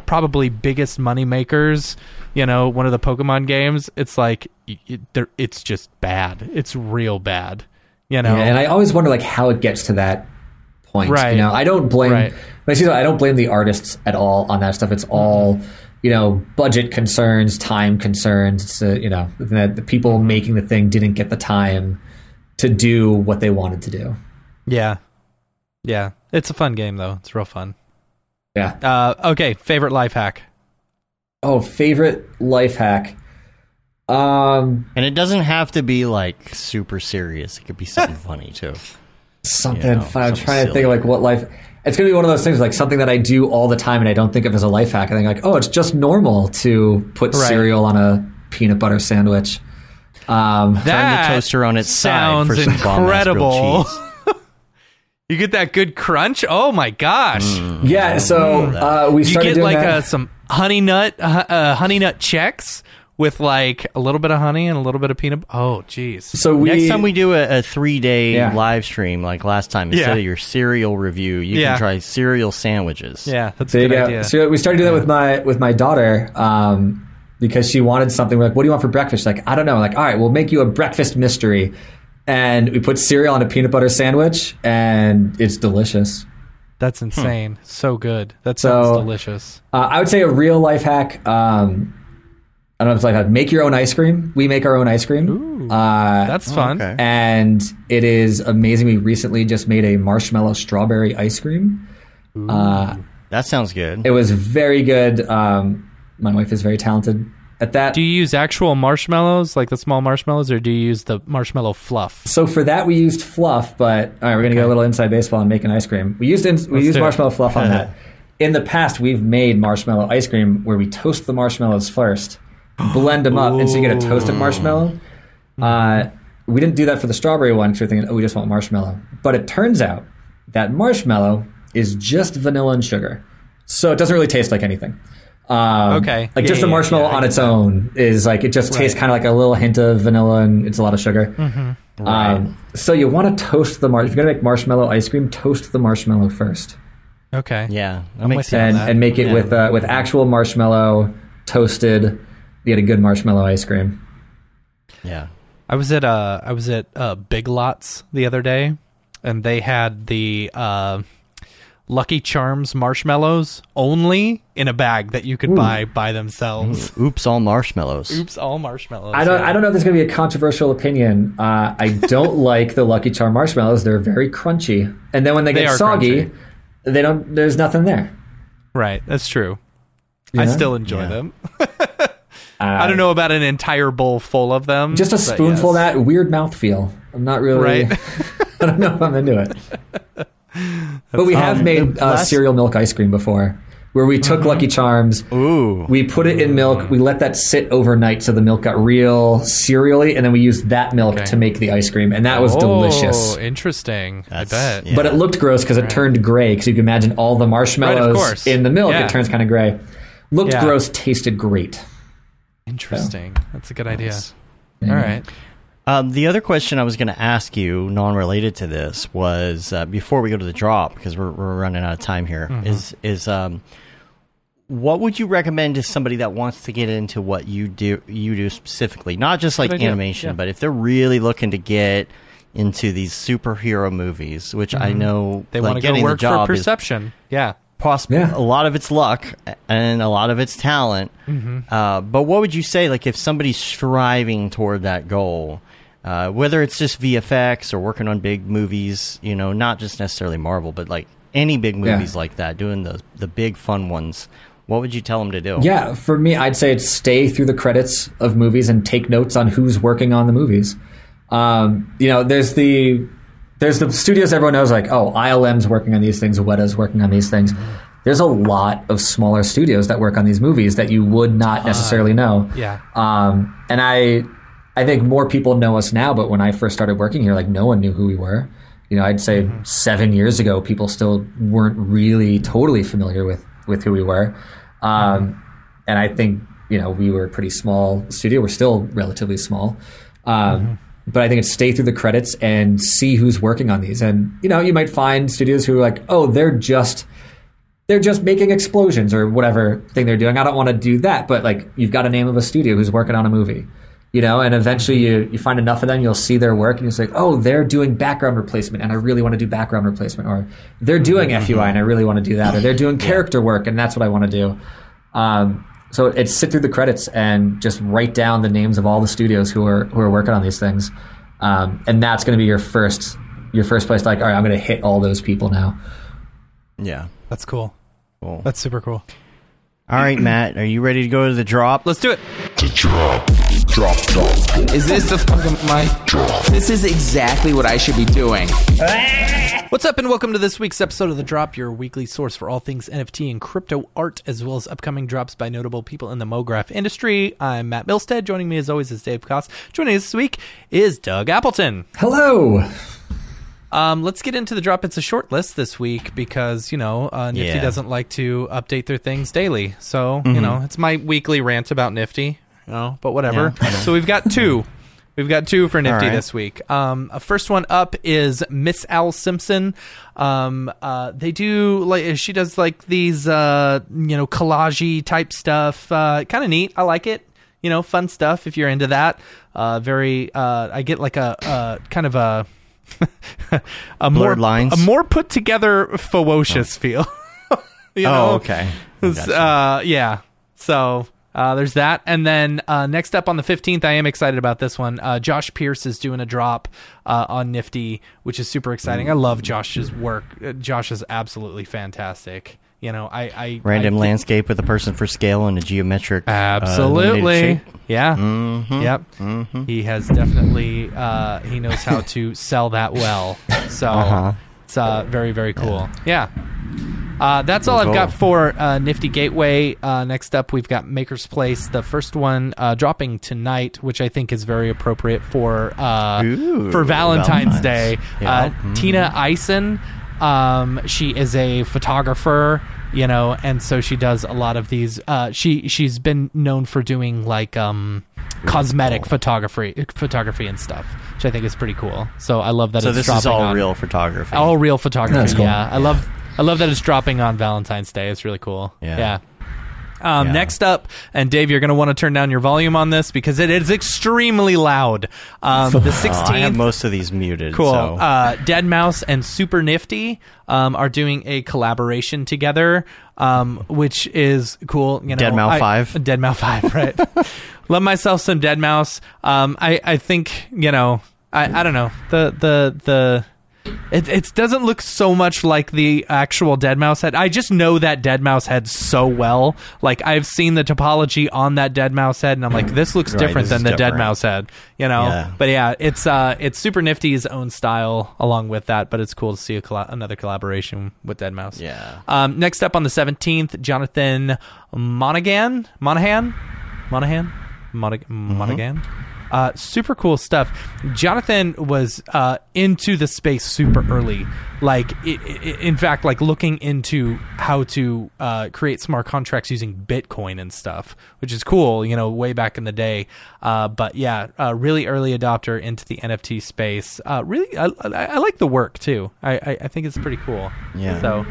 probably biggest money makers, you know, one of the Pokemon games. It's like it's just bad. It's real bad. You know, Yeah, and I always wonder like how it gets to that point. Right. You know, I don't blame. Right. I see that, I don't blame the artists at all on that stuff. It's all you know, budget concerns, time concerns. It's, uh, you know, the, the people making the thing didn't get the time to do what they wanted to do. yeah, yeah. It's a fun game though. It's real fun. Yeah. Uh, okay, favorite life hack. Oh, favorite life hack. Um, And it doesn't have to be like super serious. It could be something funny too. something You know, fun. I'm something trying to think of like what life. It's gonna be one of those things like something that I do all the time and I don't think of as a life hack. I think like, oh, it's just normal to put Right. cereal on a peanut butter sandwich. Um, That toaster on its side for sounds some bomb-ass incredible. cheese. you get that good crunch. Oh my gosh! yeah. So uh, we you get doing like that. uh, some honey nut, uh, uh, honey nut Chex with like a little bit of honey and a little bit of peanut. Oh, jeez. so we Next time we do a, a three day Yeah. live stream like last time, instead Yeah. of your cereal review, you Yeah. can try cereal sandwiches. Yeah, that's There a good go. idea. So we started doing that with my with my daughter um, because she wanted something. We're like, "What do you want for breakfast?" She's like, "I don't know." like, all right, we'll make you a breakfast mystery, and we put cereal on a peanut butter sandwich, and it's delicious. That's insane. So good. That So- sounds delicious. Uh, I would say a real life hack. Um, I don't know if it's life hack. Make your own ice cream. We make our own ice cream. uh, That's fun. okay. and it is amazing. We recently just made a marshmallow strawberry ice cream. Uh, That sounds good. it was very good. Um, my wife is very talented at that. Do you use actual marshmallows, like the small marshmallows, or do you use the marshmallow fluff? so for that we used fluff, but all right, we're gonna go a little inside baseball and make an ice cream. We used in, we Let's used do it. marshmallow fluff on that, in the past, we've made marshmallow ice cream where we toast the marshmallows first, blend them up, and so you get a toasted marshmallow. Uh, we didn't do that for the strawberry one because we're thinking, oh, we just want marshmallow. But it turns out that marshmallow is just vanilla and sugar, so it doesn't really taste like anything. Um, Okay. like Yeah, just the yeah, marshmallow yeah, on its own is like it just tastes kind of like a little hint of vanilla and it's a lot of sugar. Mm-hmm. Um, so you want to toast the mar. If you're gonna make marshmallow ice cream, toast the marshmallow first Okay. Yeah, I'm with you and, that. and make it Yeah. with uh, with actual marshmallow toasted. You get a good marshmallow ice cream. Yeah. I was at uh I was at uh, Big Lots the other day, and they had the uh, Lucky Charms marshmallows only in a bag that you could buy by themselves. Oops, all marshmallows. Oops, all marshmallows. I don't. yeah. I don't know if there's going to be a controversial opinion. Uh, I don't like the Lucky Charm marshmallows. They're very crunchy, and then when they They get are soggy, crunchy. they don't. There's nothing there. Right, that's true. I still enjoy Yeah. them. Uh, I don't know about an entire bowl full of them. Just a spoonful yes. of that weird mouthfeel. I'm not really. Right. I don't know if I'm into it. But we have Um, made uh, last- cereal milk ice cream before, where we took Lucky Charms. Ooh. We put it in milk. We let that sit overnight so the milk got real cereally, and then we used that milk Okay. to make the ice cream, and that was oh, delicious. interesting. That's- I bet. yeah. But it looked gross because it turned gray. Because you can imagine all the marshmallows course. in the milk, Yeah. it turns kind of gray. Looked Yeah. gross, tasted great. Interesting. That's a good idea. Yeah. All right. Um, the other question I was going to ask you, non-related to this, was uh, before we go to the drop because we're, we're running out of time here. Is is um, what would you recommend to somebody that wants to get into what you do you do specifically, not just like Good animation, Yeah. but if they're really looking to get into these superhero movies, which I know They like want to getting go the work for job is perception. Yeah. possible. Yeah. A lot of it's luck and a lot of it's talent. Uh, but what would you say, like, if somebody's striving toward that goal, uh, whether it's just VFX or working on big movies, you know, not just necessarily Marvel, but like any big Yeah. movies like that, doing the the big fun ones, what would you tell them to do? Yeah, for me, I'd say it's stay through the credits of movies and take notes on who's working on the movies. Um, you know, there's the there's the studios everyone knows, like oh, ILM's working on these things, Weta's working on these things. There's a lot of smaller studios that work on these movies that you would not necessarily know. Yeah. Um, and I, I think more people know us now, but when I first started working here, like no one knew who we were. You know, I'd say seven years ago, people still weren't really totally familiar with with who we were. Um, and I think you know we were a pretty small studio. We're still relatively small. Um, But I think it's stay through the credits and see who's working on these. And you know, you might find studios who are like, oh, they're just they're just making explosions or whatever thing they're doing. I don't want to do that, but like you've got a name of a studio who's working on a movie, you know, and eventually you, you find enough of them, you'll see their work and you'll say, oh, they're doing background replacement and I really want to do background replacement, or they're doing FUI and I really want to do that, or they're doing character work and that's what I want to do. Um, so it's sit through the credits and just write down the names of all the studios who are who are working on these things, um, and that's going to be your first your first place. Like, all right, I'm going to hit all those people now. Yeah. That's cool. Cool. That's super cool. All right, Matt, are you ready to go to the drop? Let's do it. Is this the fucking mic? Drop. This is exactly what I should be doing. What's up, and welcome to this week's episode of The Drop, your weekly source for all things NFT and crypto art, as well as upcoming drops by notable people in the MoGraph industry. I'm Matt Milstead. Joining me, as always, is Dave Koss. Joining us this week is Doug Appleton. Hello. Um, let's get into the drop. It's a short list this week because you know uh, Nifty Yeah. doesn't like to update their things daily. So Mm-hmm. you know it's my weekly rant about Nifty. You know, but whatever. Yeah. so we've got two. We've got two for Nifty right. this week. Um, uh, first one up is Miss Al Simpson. Um, uh, they do like she does like these uh, you know collagey type stuff. Uh, kind of neat. I like it. You know, fun stuff if you're into that. Uh, very. Uh, I get like a, uh kind of a a more lines? a more put together ferocious feel. you know? Oh, okay. Uh, yeah. So uh, there's that, and then uh, next up on the 15th, I am excited about this one. Uh, Josh Pierce is doing a drop uh, on Nifty, which is super exciting. I love Josh's work. Uh, Josh is absolutely fantastic. You know, I, I Random I, landscape with a person for scale and a geometric. uh, Absolutely. shape. yeah. Mhm. Yep. He has definitely uh, he knows how to sell that well. So Uh-huh. it's uh, very very cool. Yeah. Uh, that's all I've got for uh, Nifty Gateway. Uh, next up, we've got MakersPlace, the first one uh, dropping tonight, which I think is very appropriate for uh, Ooh, for Valentine's, Valentine's. Day. Yeah. Uh, Mhm. Tina Eisen, um, she is a photographer, you know, and so she does a lot of these. Uh, she she's been known for doing like um, cosmetic photography, photography and stuff, which I think is pretty cool. So I love that. So it's this is all on- real photography. all real photography. That's cool. Yeah, I love I love that it's dropping on Valentine's Day. It's really cool. Yeah. Um, Yeah. Next up, and Dave, you're going to want to turn down your volume on this because it is extremely loud. Um, the Oh, I have 16th, most of these muted. cool. So. Uh, deadmau5 and Super Nifty um, are doing a collaboration together, um, which is cool. You know, Dead Mouse I- 5? Dead Mouse Five, right? Love myself some deadmau5. Um, I I think you know. I, I don't know the the the. It, it doesn't look so much like the actual deadmau5 head. I just know that deadmau5 head so well. Like I've seen the topology on that deadmau5 head, and I'm like, this looks Right, different this than the Dead. Mouse head. You know. Yeah. But yeah, it's uh, it's Super Nifty's own style along with that. But it's cool to see a colla- another collaboration with deadmau5. Yeah. Um, next up on the 17th, Jonathan Monaghan, Monahan, Monahan, Monag- Monaghan. Uh, super cool stuff. Jonathan was uh, into the space super early. Like, i i in fact, like looking into how to uh, create smart contracts using Bitcoin and stuff, which is cool. You know, way back in the day. Uh, but yeah, uh, really early adopter into the NFT space. Uh, really, I, I, I like the work too. I, I, I think it's pretty cool. Yeah. So.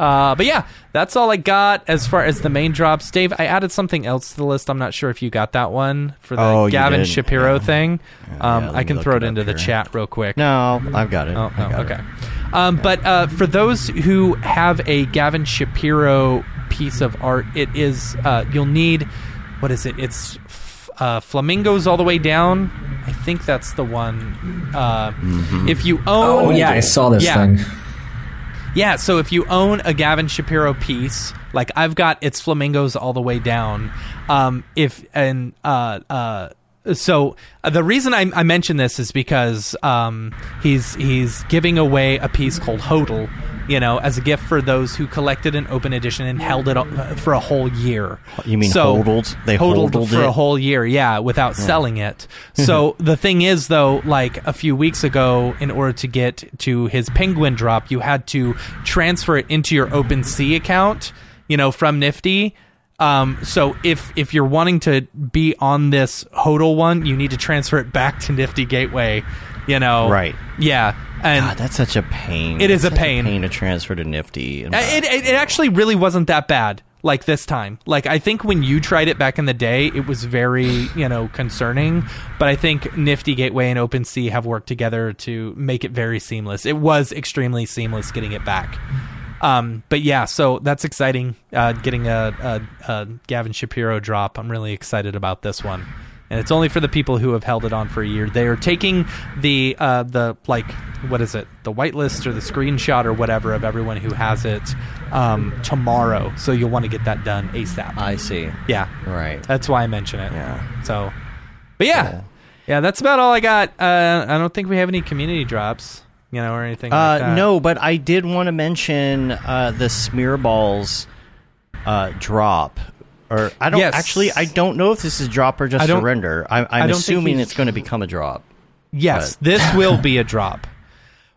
Uh, but yeah, that's all I got as far as the main drops. Dave, I added something else to the list. I'm not sure if you got that one for the Oh, you Gavin did? Shapiro Yeah. thing. Yeah, Um, yeah, let I me can look throw it it up into the here. chat real quick. No, I've got it. Oh, I oh, got it. okay. Um, but uh, for those who have a Gavin Shapiro piece of art, it is uh, you'll need what is it? It's f- uh, flamingos all the way down. I think that's the one. Uh, Mm-hmm. If you own, Oh yeah, I saw this Yeah. thing. Yeah, so if you own a Gavin Shapiro piece, like I've got its flamingos all the way down. Um, if and uh, uh, so uh, the reason I, I mention this is because um, he's he's giving away a piece called Hodl, you know, as a gift for those who collected an open edition and held it uh, for a whole year. You mean so, hodled? They hodled hodled for it? a whole year, yeah, without selling it. So the thing is, though, like a few weeks ago, in order to get to his Penguin drop, you had to transfer it into your OpenSea account, you know, from Nifty. Um, so if if you're wanting to be on this HODL one, you need to transfer it back to Nifty Gateway. You know, Right. Yeah, and God, that's such a pain. It is a pain. pain to transfer to Nifty. Uh, It, it, it actually really wasn't that bad like this time. Like I think when you tried it back in the day, it was very, you know, concerning, but I think Nifty Gateway and OpenSea have worked together to make it very seamless. It was extremely seamless getting it back. Um, but yeah, so that's exciting. Uh, getting a, a, a Gavin Shapiro drop. I'm really excited about this one, and it's only for the people who have held it on for a year. They are taking the uh, the like what is it, the whitelist or the screenshot or whatever of everyone who has it um, tomorrow. So you'll want to get that done asap. I see. yeah, Right. that's why I mention it. Yeah. So, but yeah, yeah, that's about all I got. Uh, I don't think we have any community drops, you know, or anything. like Uh, that. no, but I did want to mention uh, the Smearballs uh, drop. Or I don't Yes. actually. I don't know if this is drop or just surrender. I, I'm I assuming it's going to become a drop. Yes, but- this will be a drop.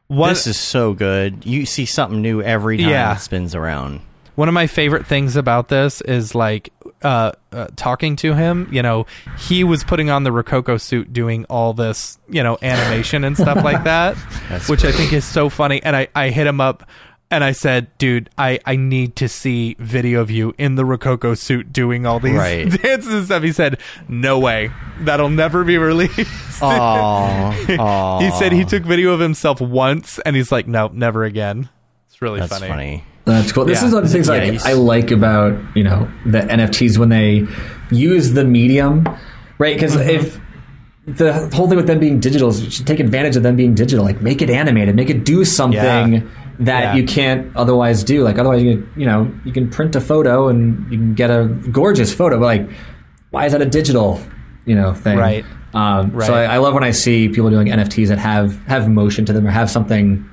This is so good. You see something new every time Yeah. it spins around. one of my favorite things about this is like uh, uh, talking to him. You know, he was putting on the Rococo suit, doing all this, you know, animation and stuff like that, That's which I think is so funny. And I, I hit him up. And I said, dude, I, I need to see video of you in the Rococo suit doing all these Right. dances and stuff. He said, no way. That'll never be released. Oh, he said he took video of himself once and he's like, nope, never again. It's really That's funny. That's cool. This Yeah. is one of the things Yeah, like I like about you know the NFTs when they use the medium, right? Because Mm-hmm. if the whole thing with them being digital is you should take advantage of them being digital, like make it animated, make it do something Yeah. That Yeah. you can't otherwise do. Like otherwise, you you know you can print a photo and you can get a gorgeous photo, but like why is that a digital you know thing? Right. Um, So I, I love when I see people doing NFTs that have have motion to them or have something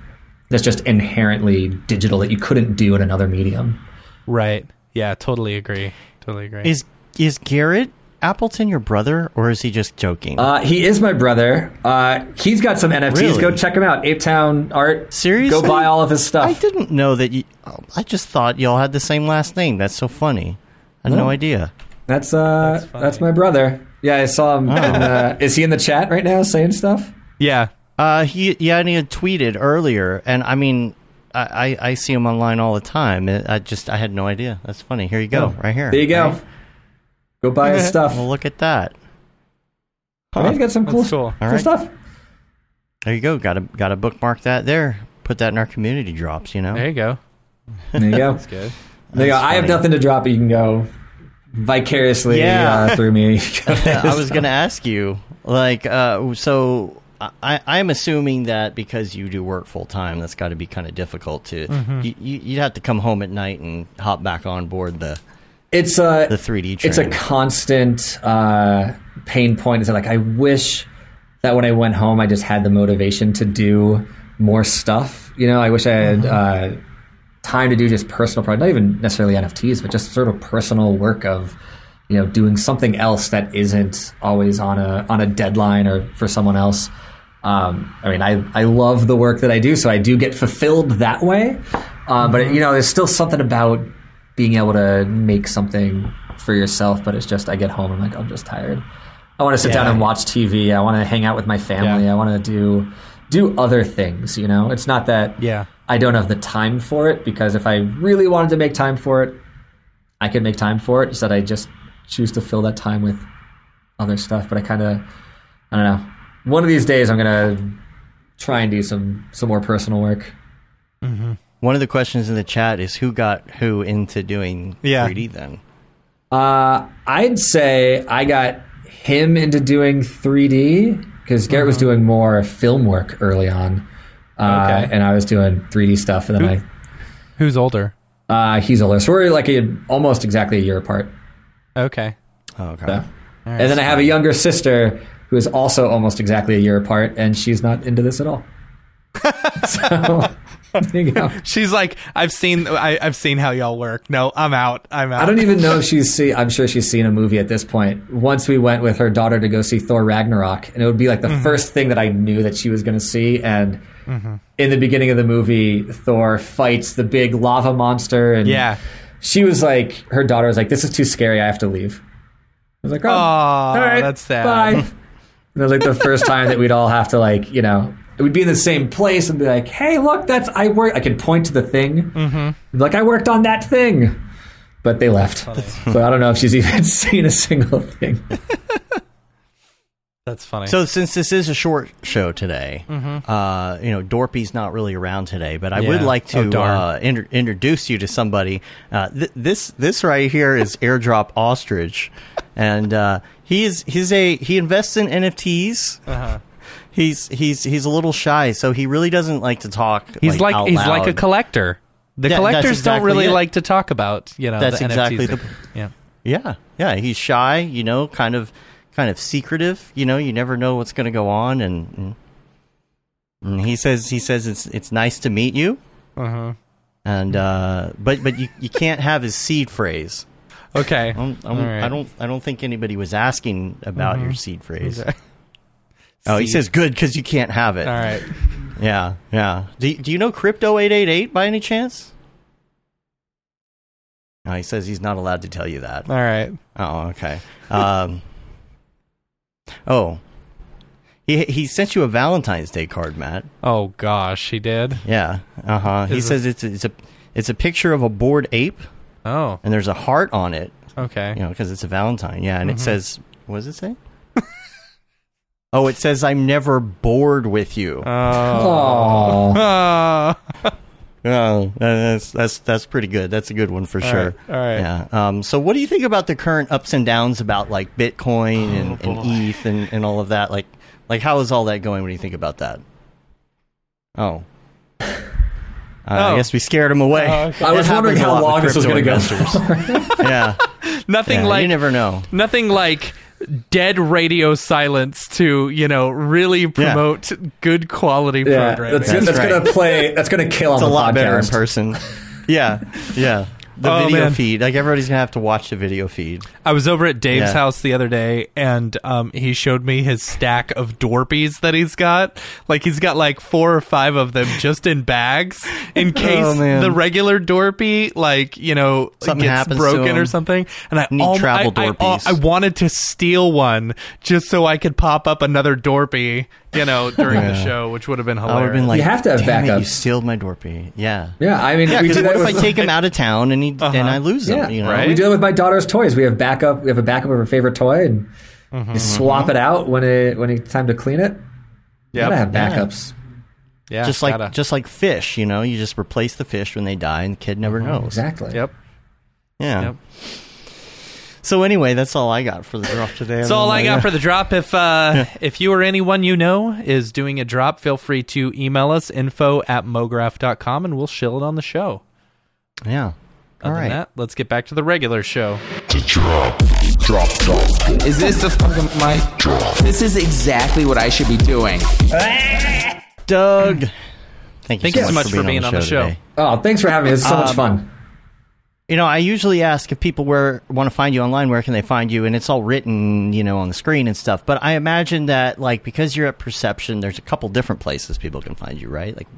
that's just inherently digital that you couldn't do in another medium. Right. Yeah, totally agree. Totally agree. Is is Garrett Appleton your brother, or is he just joking? Uh, he is my brother. Uh, he's got some NFTs. Really? Go check him out. Ape Town Art. Seriously? Go buy all of his stuff. I didn't know that you. oh, I just thought y'all had the same last name. That's so funny. I had no, No. idea. That's uh, That's that's, my brother. Yeah, I saw him. in, uh, is he in the chat right now saying stuff? yeah. Uh, he yeah, and he had tweeted earlier, and I mean, I, I, I see him online all the time. It- I just I had no idea. That's funny. Here you go, Oh, right here. There you go. Right? Go buy his stuff. Well, look at that. I mean, he's got some cool, That's cool. Cool right. stuff. There you go. Got to got to bookmark that there. Put that in our community drops. You know. There you go. There you go. That's good. There you go. That's I have nothing to drop, you can go vicariously Yeah. uh, through me. I was going to ask you, like, uh, so I, I'm assuming that because you do work full time, that's got to be kind of difficult to. Mm-hmm. You, you, you'd have to come home at night and hop back on board the it's a the 3D train. it's a constant uh, pain point. Is that like I wish that when I went home, I just had the motivation to do more stuff. You know, I wish I had uh, time to do just personal projects, not even necessarily NFTs, but just sort of personal work of you know doing something else that isn't always on a on a deadline or for someone else. Um, I mean, I, I love the work that I do, so I do get fulfilled that way. Uh, But you know, there's still something about being able to make something for yourself. But it's just I get home, I'm like, I'm just tired. I want to sit down and watch TV. I want to hang out with my family. Yeah. I want to do do other things. You know, it's not that Yeah. I don't have the time for it because if I really wanted to make time for it, I could make time for it. It's that I just choose to fill that time with other stuff. But I kind of, I don't know. One of these days, I'm gonna try and do some some more personal work. Mm-hmm. One of the questions in the chat is who got who into doing Yeah. 3D then? Uh, I'd say I got him into doing 3D because Garrett was doing more film work early on, uh, Okay. and I was doing 3D stuff. And then I Who's older? Uh, he's older, so we're like a, almost exactly a year apart. Okay. Oh, okay. So. and then I have a younger sister who is also almost exactly a year apart, and she's not into this at all. so there you go. She's like, I've seen, I, I've seen how y'all work. No, I'm out. I'm out. I don't even know if she's seen. I'm sure she's seen a movie at this point. Once we went with her daughter to go see Thor Ragnarok, and it would be like the Mm-hmm. first thing that I knew that she was going to see. And in the beginning of the movie, Thor fights the big lava monster, and Yeah. she was like, her daughter was like, "This is too scary. I have to leave." I was like, "Oh, Aw, all right, that's sad. Bye." and it was like the first time that we'd all have to like, you know, it would be in the same place and be like, "Hey, look, that's I work." I could point to the thing, mm-hmm. like I worked on that thing, but they left. So I don't know if she's even seen a single thing. That's funny. So since this is a short show today, uh, you know, Dorpy's not really around today, but I would Mm-hmm. Like Oh, to darn. uh, inter- introduce you to somebody. Uh, th- this this right here is Airdrop Ostrich, and uh, he's he's a he invests in NFTs. uh-huh. He's he's he's a little shy, so he really doesn't like to talk. he's like, out he's like a collector. The Yeah, collectors exactly don't really it. like to talk about, you know, That's the exactly NFTs. the- yeah. Yeah, yeah, he's shy, you know, kind of kind of secretive, you know, you never know what's going to go on and, and he says he says it's it's nice to meet you. Uh-huh. And uh but but you you can't have his seed phrase. Okay. I don't, I don't, All right. Mm-hmm. I don't I don't think anybody was asking about your seed phrase. Okay. Oh, he says good cuz you can't have it. All right. Yeah, yeah. Do do you know crypto 888 by any chance? No, he says he's not allowed to tell you that. All right. Oh, okay. Um, oh, he he sent you a Valentine's Day card, Matt. Oh gosh, he did. Yeah. Uh huh. He says it's a, it's a it's a picture of a bored ape, Oh, and there's a heart on it. okay. You know, because it's a Valentine. Yeah, and Mm-hmm. it says, what does it say? Oh, it says I'm never bored with you. Oh. Oh, Oh. Oh, that's that's that's pretty good. That's a good one for sure. right, all right. Yeah. Um, so, what do you think about the current ups and downs about like Bitcoin and, and Oh, boy. ETH and, and all of that? Like, like how is all that going? What do you think about that? Oh. Uh, I Oh. guess we scared him away. Oh, okay. I was wondering how long this was going to go. yeah. Nothing yeah like you never know. nothing like dead radio silence to you know really promote good quality Yeah, programming. that's, that's right. gonna play. That's gonna kill It's on a the lot better in person. Yeah, yeah. The Oh, video man. feed, like everybody's gonna have to watch the video feed. I was over at Dave's Yeah. house the other day, and um, he showed me his stack of Dorpies that he's got. Like he's got like four or five of them just in bags in case Oh, the regular Dorpy, like you know, Something gets broken or something. And I Need almo- travel I, I, Dorpies. I wanted to steal one just so I could pop up another Dorpy, you know, during the show, which would have been I hilarious. would have been like, You have to have Damn it, you backups." stealed my Dorpy. Yeah. Yeah, I mean, Yeah, we because do what that if with, I take him out of town and he and I lose him? Yeah, you know, right? we do that with my daughter's toys. We have backup. We have a backup of her favorite toy, and Mm-hmm, you swap it out when it when it's time to clean it. You gotta have Yeah. backups. yeah, just like gotta. just like fish. You know, you just replace the fish when they die, and the kid never knows. Exactly. yep. Yeah. Yep. So anyway, that's all I got for the drop today. That's all I got for the drop. If uh, if you or anyone you know is doing a drop, feel free to email us info at mograph.com and we'll shill it on the show. Yeah. All Other right. than that, let's get back to the regular show. Drop. Drop. Is this the fucking mic? This is exactly what I should be doing. Doug. Thank you Thank you so much for being on the show. today. Oh, thanks for having me. It's so Um, much fun. You know, I usually ask if people where want to find you online, where can they find you? And it's all written, you know, on the screen and stuff. But I imagine that, like, because you're at Perception, there's a couple different places people can find you, right? Like,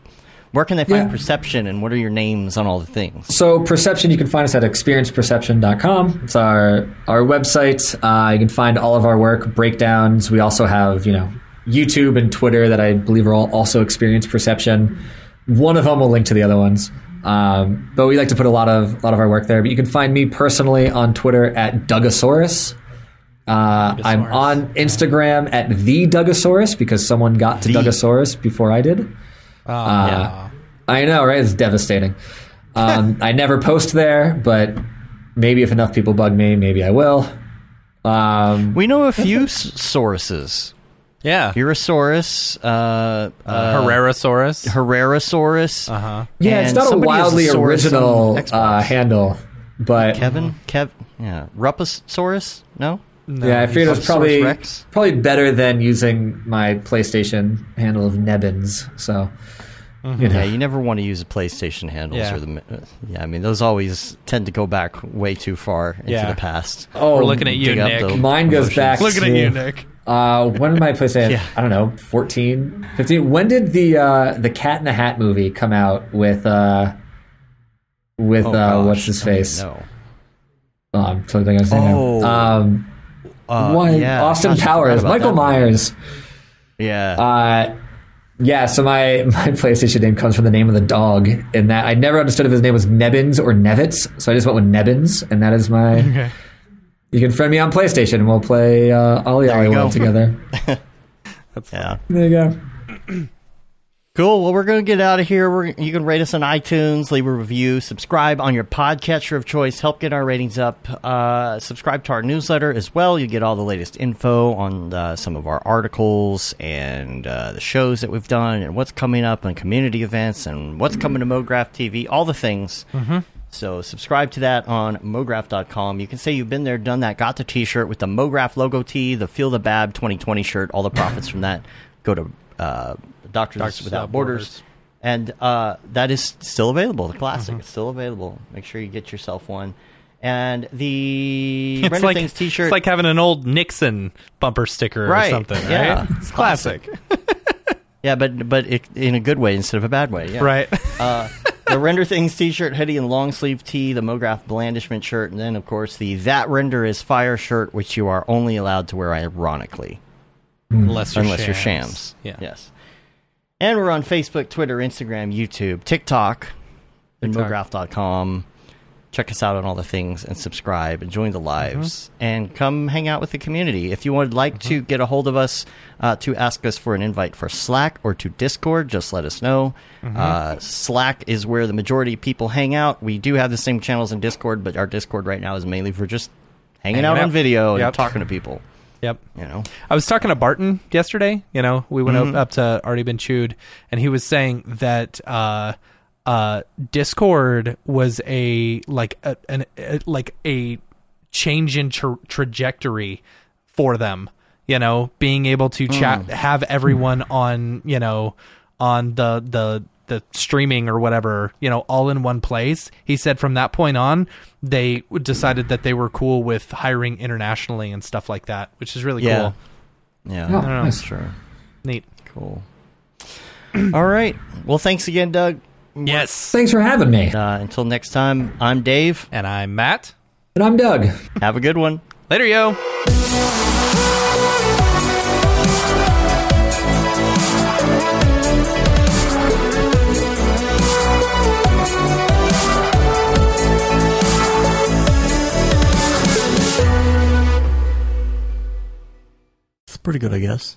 where can they find Yeah. Perception, and what are your names on all the things? So perception, you can find us at experienceperception.com. It's our our website. Uh, you can find all of our work breakdowns. We also have you know YouTube and Twitter that I believe are all also Experience Perception. One of them will link to the other ones. Um, but we like to put a lot of a lot of our work there. But you can find me personally on Twitter at Dougasaurus. Uh, I'm on Instagram at the Dougasaurus because someone got to The. Dougasaurus before I did. Uh, I know, right? It's devastating. Um, I never post there, but maybe if enough people bug me, maybe I will. Um, We know a few s- Sauruses. Yeah. Urosaurus, uh, uh, Herrerasaurus. Herrerasaurus. Uh huh. yeah, it's not a wildly Saurus original uh, handle, but Kevin? Kev? Yeah. Ruposaurus? No? yeah, I figured it was probably Rex? probably better than using my PlayStation handle of Nebbins. So, you know, Yeah, you never want to use the PlayStation handles Yeah. or the. Yeah, I mean those always tend to go back way too far into Yeah. the past. oh, We're looking at you, Nick. Mine goes emotions. back Looking at you, Nick. Uh, when did my PlayStation? Yeah. I don't know, 14, 15. When did the uh, the Cat in the Hat movie come out with uh, with Oh, uh, what's his face? know. Oh, I'm totally his name. Oh. Um, Uh, yeah, Austin gosh, I forgot Powers, Michael. Myers. Yeah. Uh, yeah, so my, my PlayStation name comes from the name of the dog. In that I never understood if his name was Nebbins or Nevitz, so I just went with Nebbins, and that is my. Okay. You can friend me on PlayStation, and we'll play uh, Ollie There Ollie you World go. together. yeah. There you go. Cool. Well, we're going to get out of here. We're, you can rate us on iTunes, leave a review, subscribe on your podcatcher of choice, help get our ratings up. Uh, subscribe to our newsletter as well. You get all the latest info on uh, some of our articles and uh, the shows that we've done and what's coming up and community events and what's coming to MoGraph TV, all the things. Mm-hmm. So subscribe to that on mograph.com. You can say you've been there, done that, got the t-shirt with the MoGraph logo tee, the Feel the Bab 2020 shirt, all the profits from that go to uh, Doctors, Doctors Without Borders. Borders. And uh, that is still available. The classic Mm-hmm. is still available. Make sure you get yourself one. And the It's like Things t-shirt. It's like having an old Nixon bumper sticker Right, or something, right? yeah. It's classic, yeah, but but it, in a good way instead of a bad way. Yeah. right? uh, the Render Things t-shirt, hoodie, and long sleeve tee, the MoGraph blandishment shirt, and then of course the That Render is Fire shirt, which you are only allowed to wear ironically, Unless you're unless shams. you're shams. Yeah. Yes. And we're on Facebook, Twitter, Instagram, YouTube, TikTok, and. MoGraph.com. Check us out on all the things and subscribe and join the lives and come hang out with the community. If you would like to get a hold of us uh, to ask us for an invite for Slack or to Discord, just let us know. Uh, Slack is where the majority of people hang out. We do have the same channels in Discord, but our Discord right now is mainly for just hanging, Hanging out, out. on video Yep. and talking to people. Yep. You know, I was talking to Barton yesterday. You know, we went Mm-hmm. up, up to Already Been Chewed, and he was saying that uh, uh, Discord was a like a, an a, like a change in tra- trajectory for them. You know, being able to chat, have everyone on, you know, on the the the streaming or whatever, you know, all in one place. He said from that point on, they decided that they were cool with hiring internationally and stuff like that, which is really Yeah. cool. Yeah, Oh, know. nice. sure. Neat. Cool. All right. Well, thanks again, Doug. Yes. Thanks for having me. Uh, until next time, I'm Dave. And I'm Matt. And I'm Doug. Have a good one. Later, yo. It's pretty good, I guess.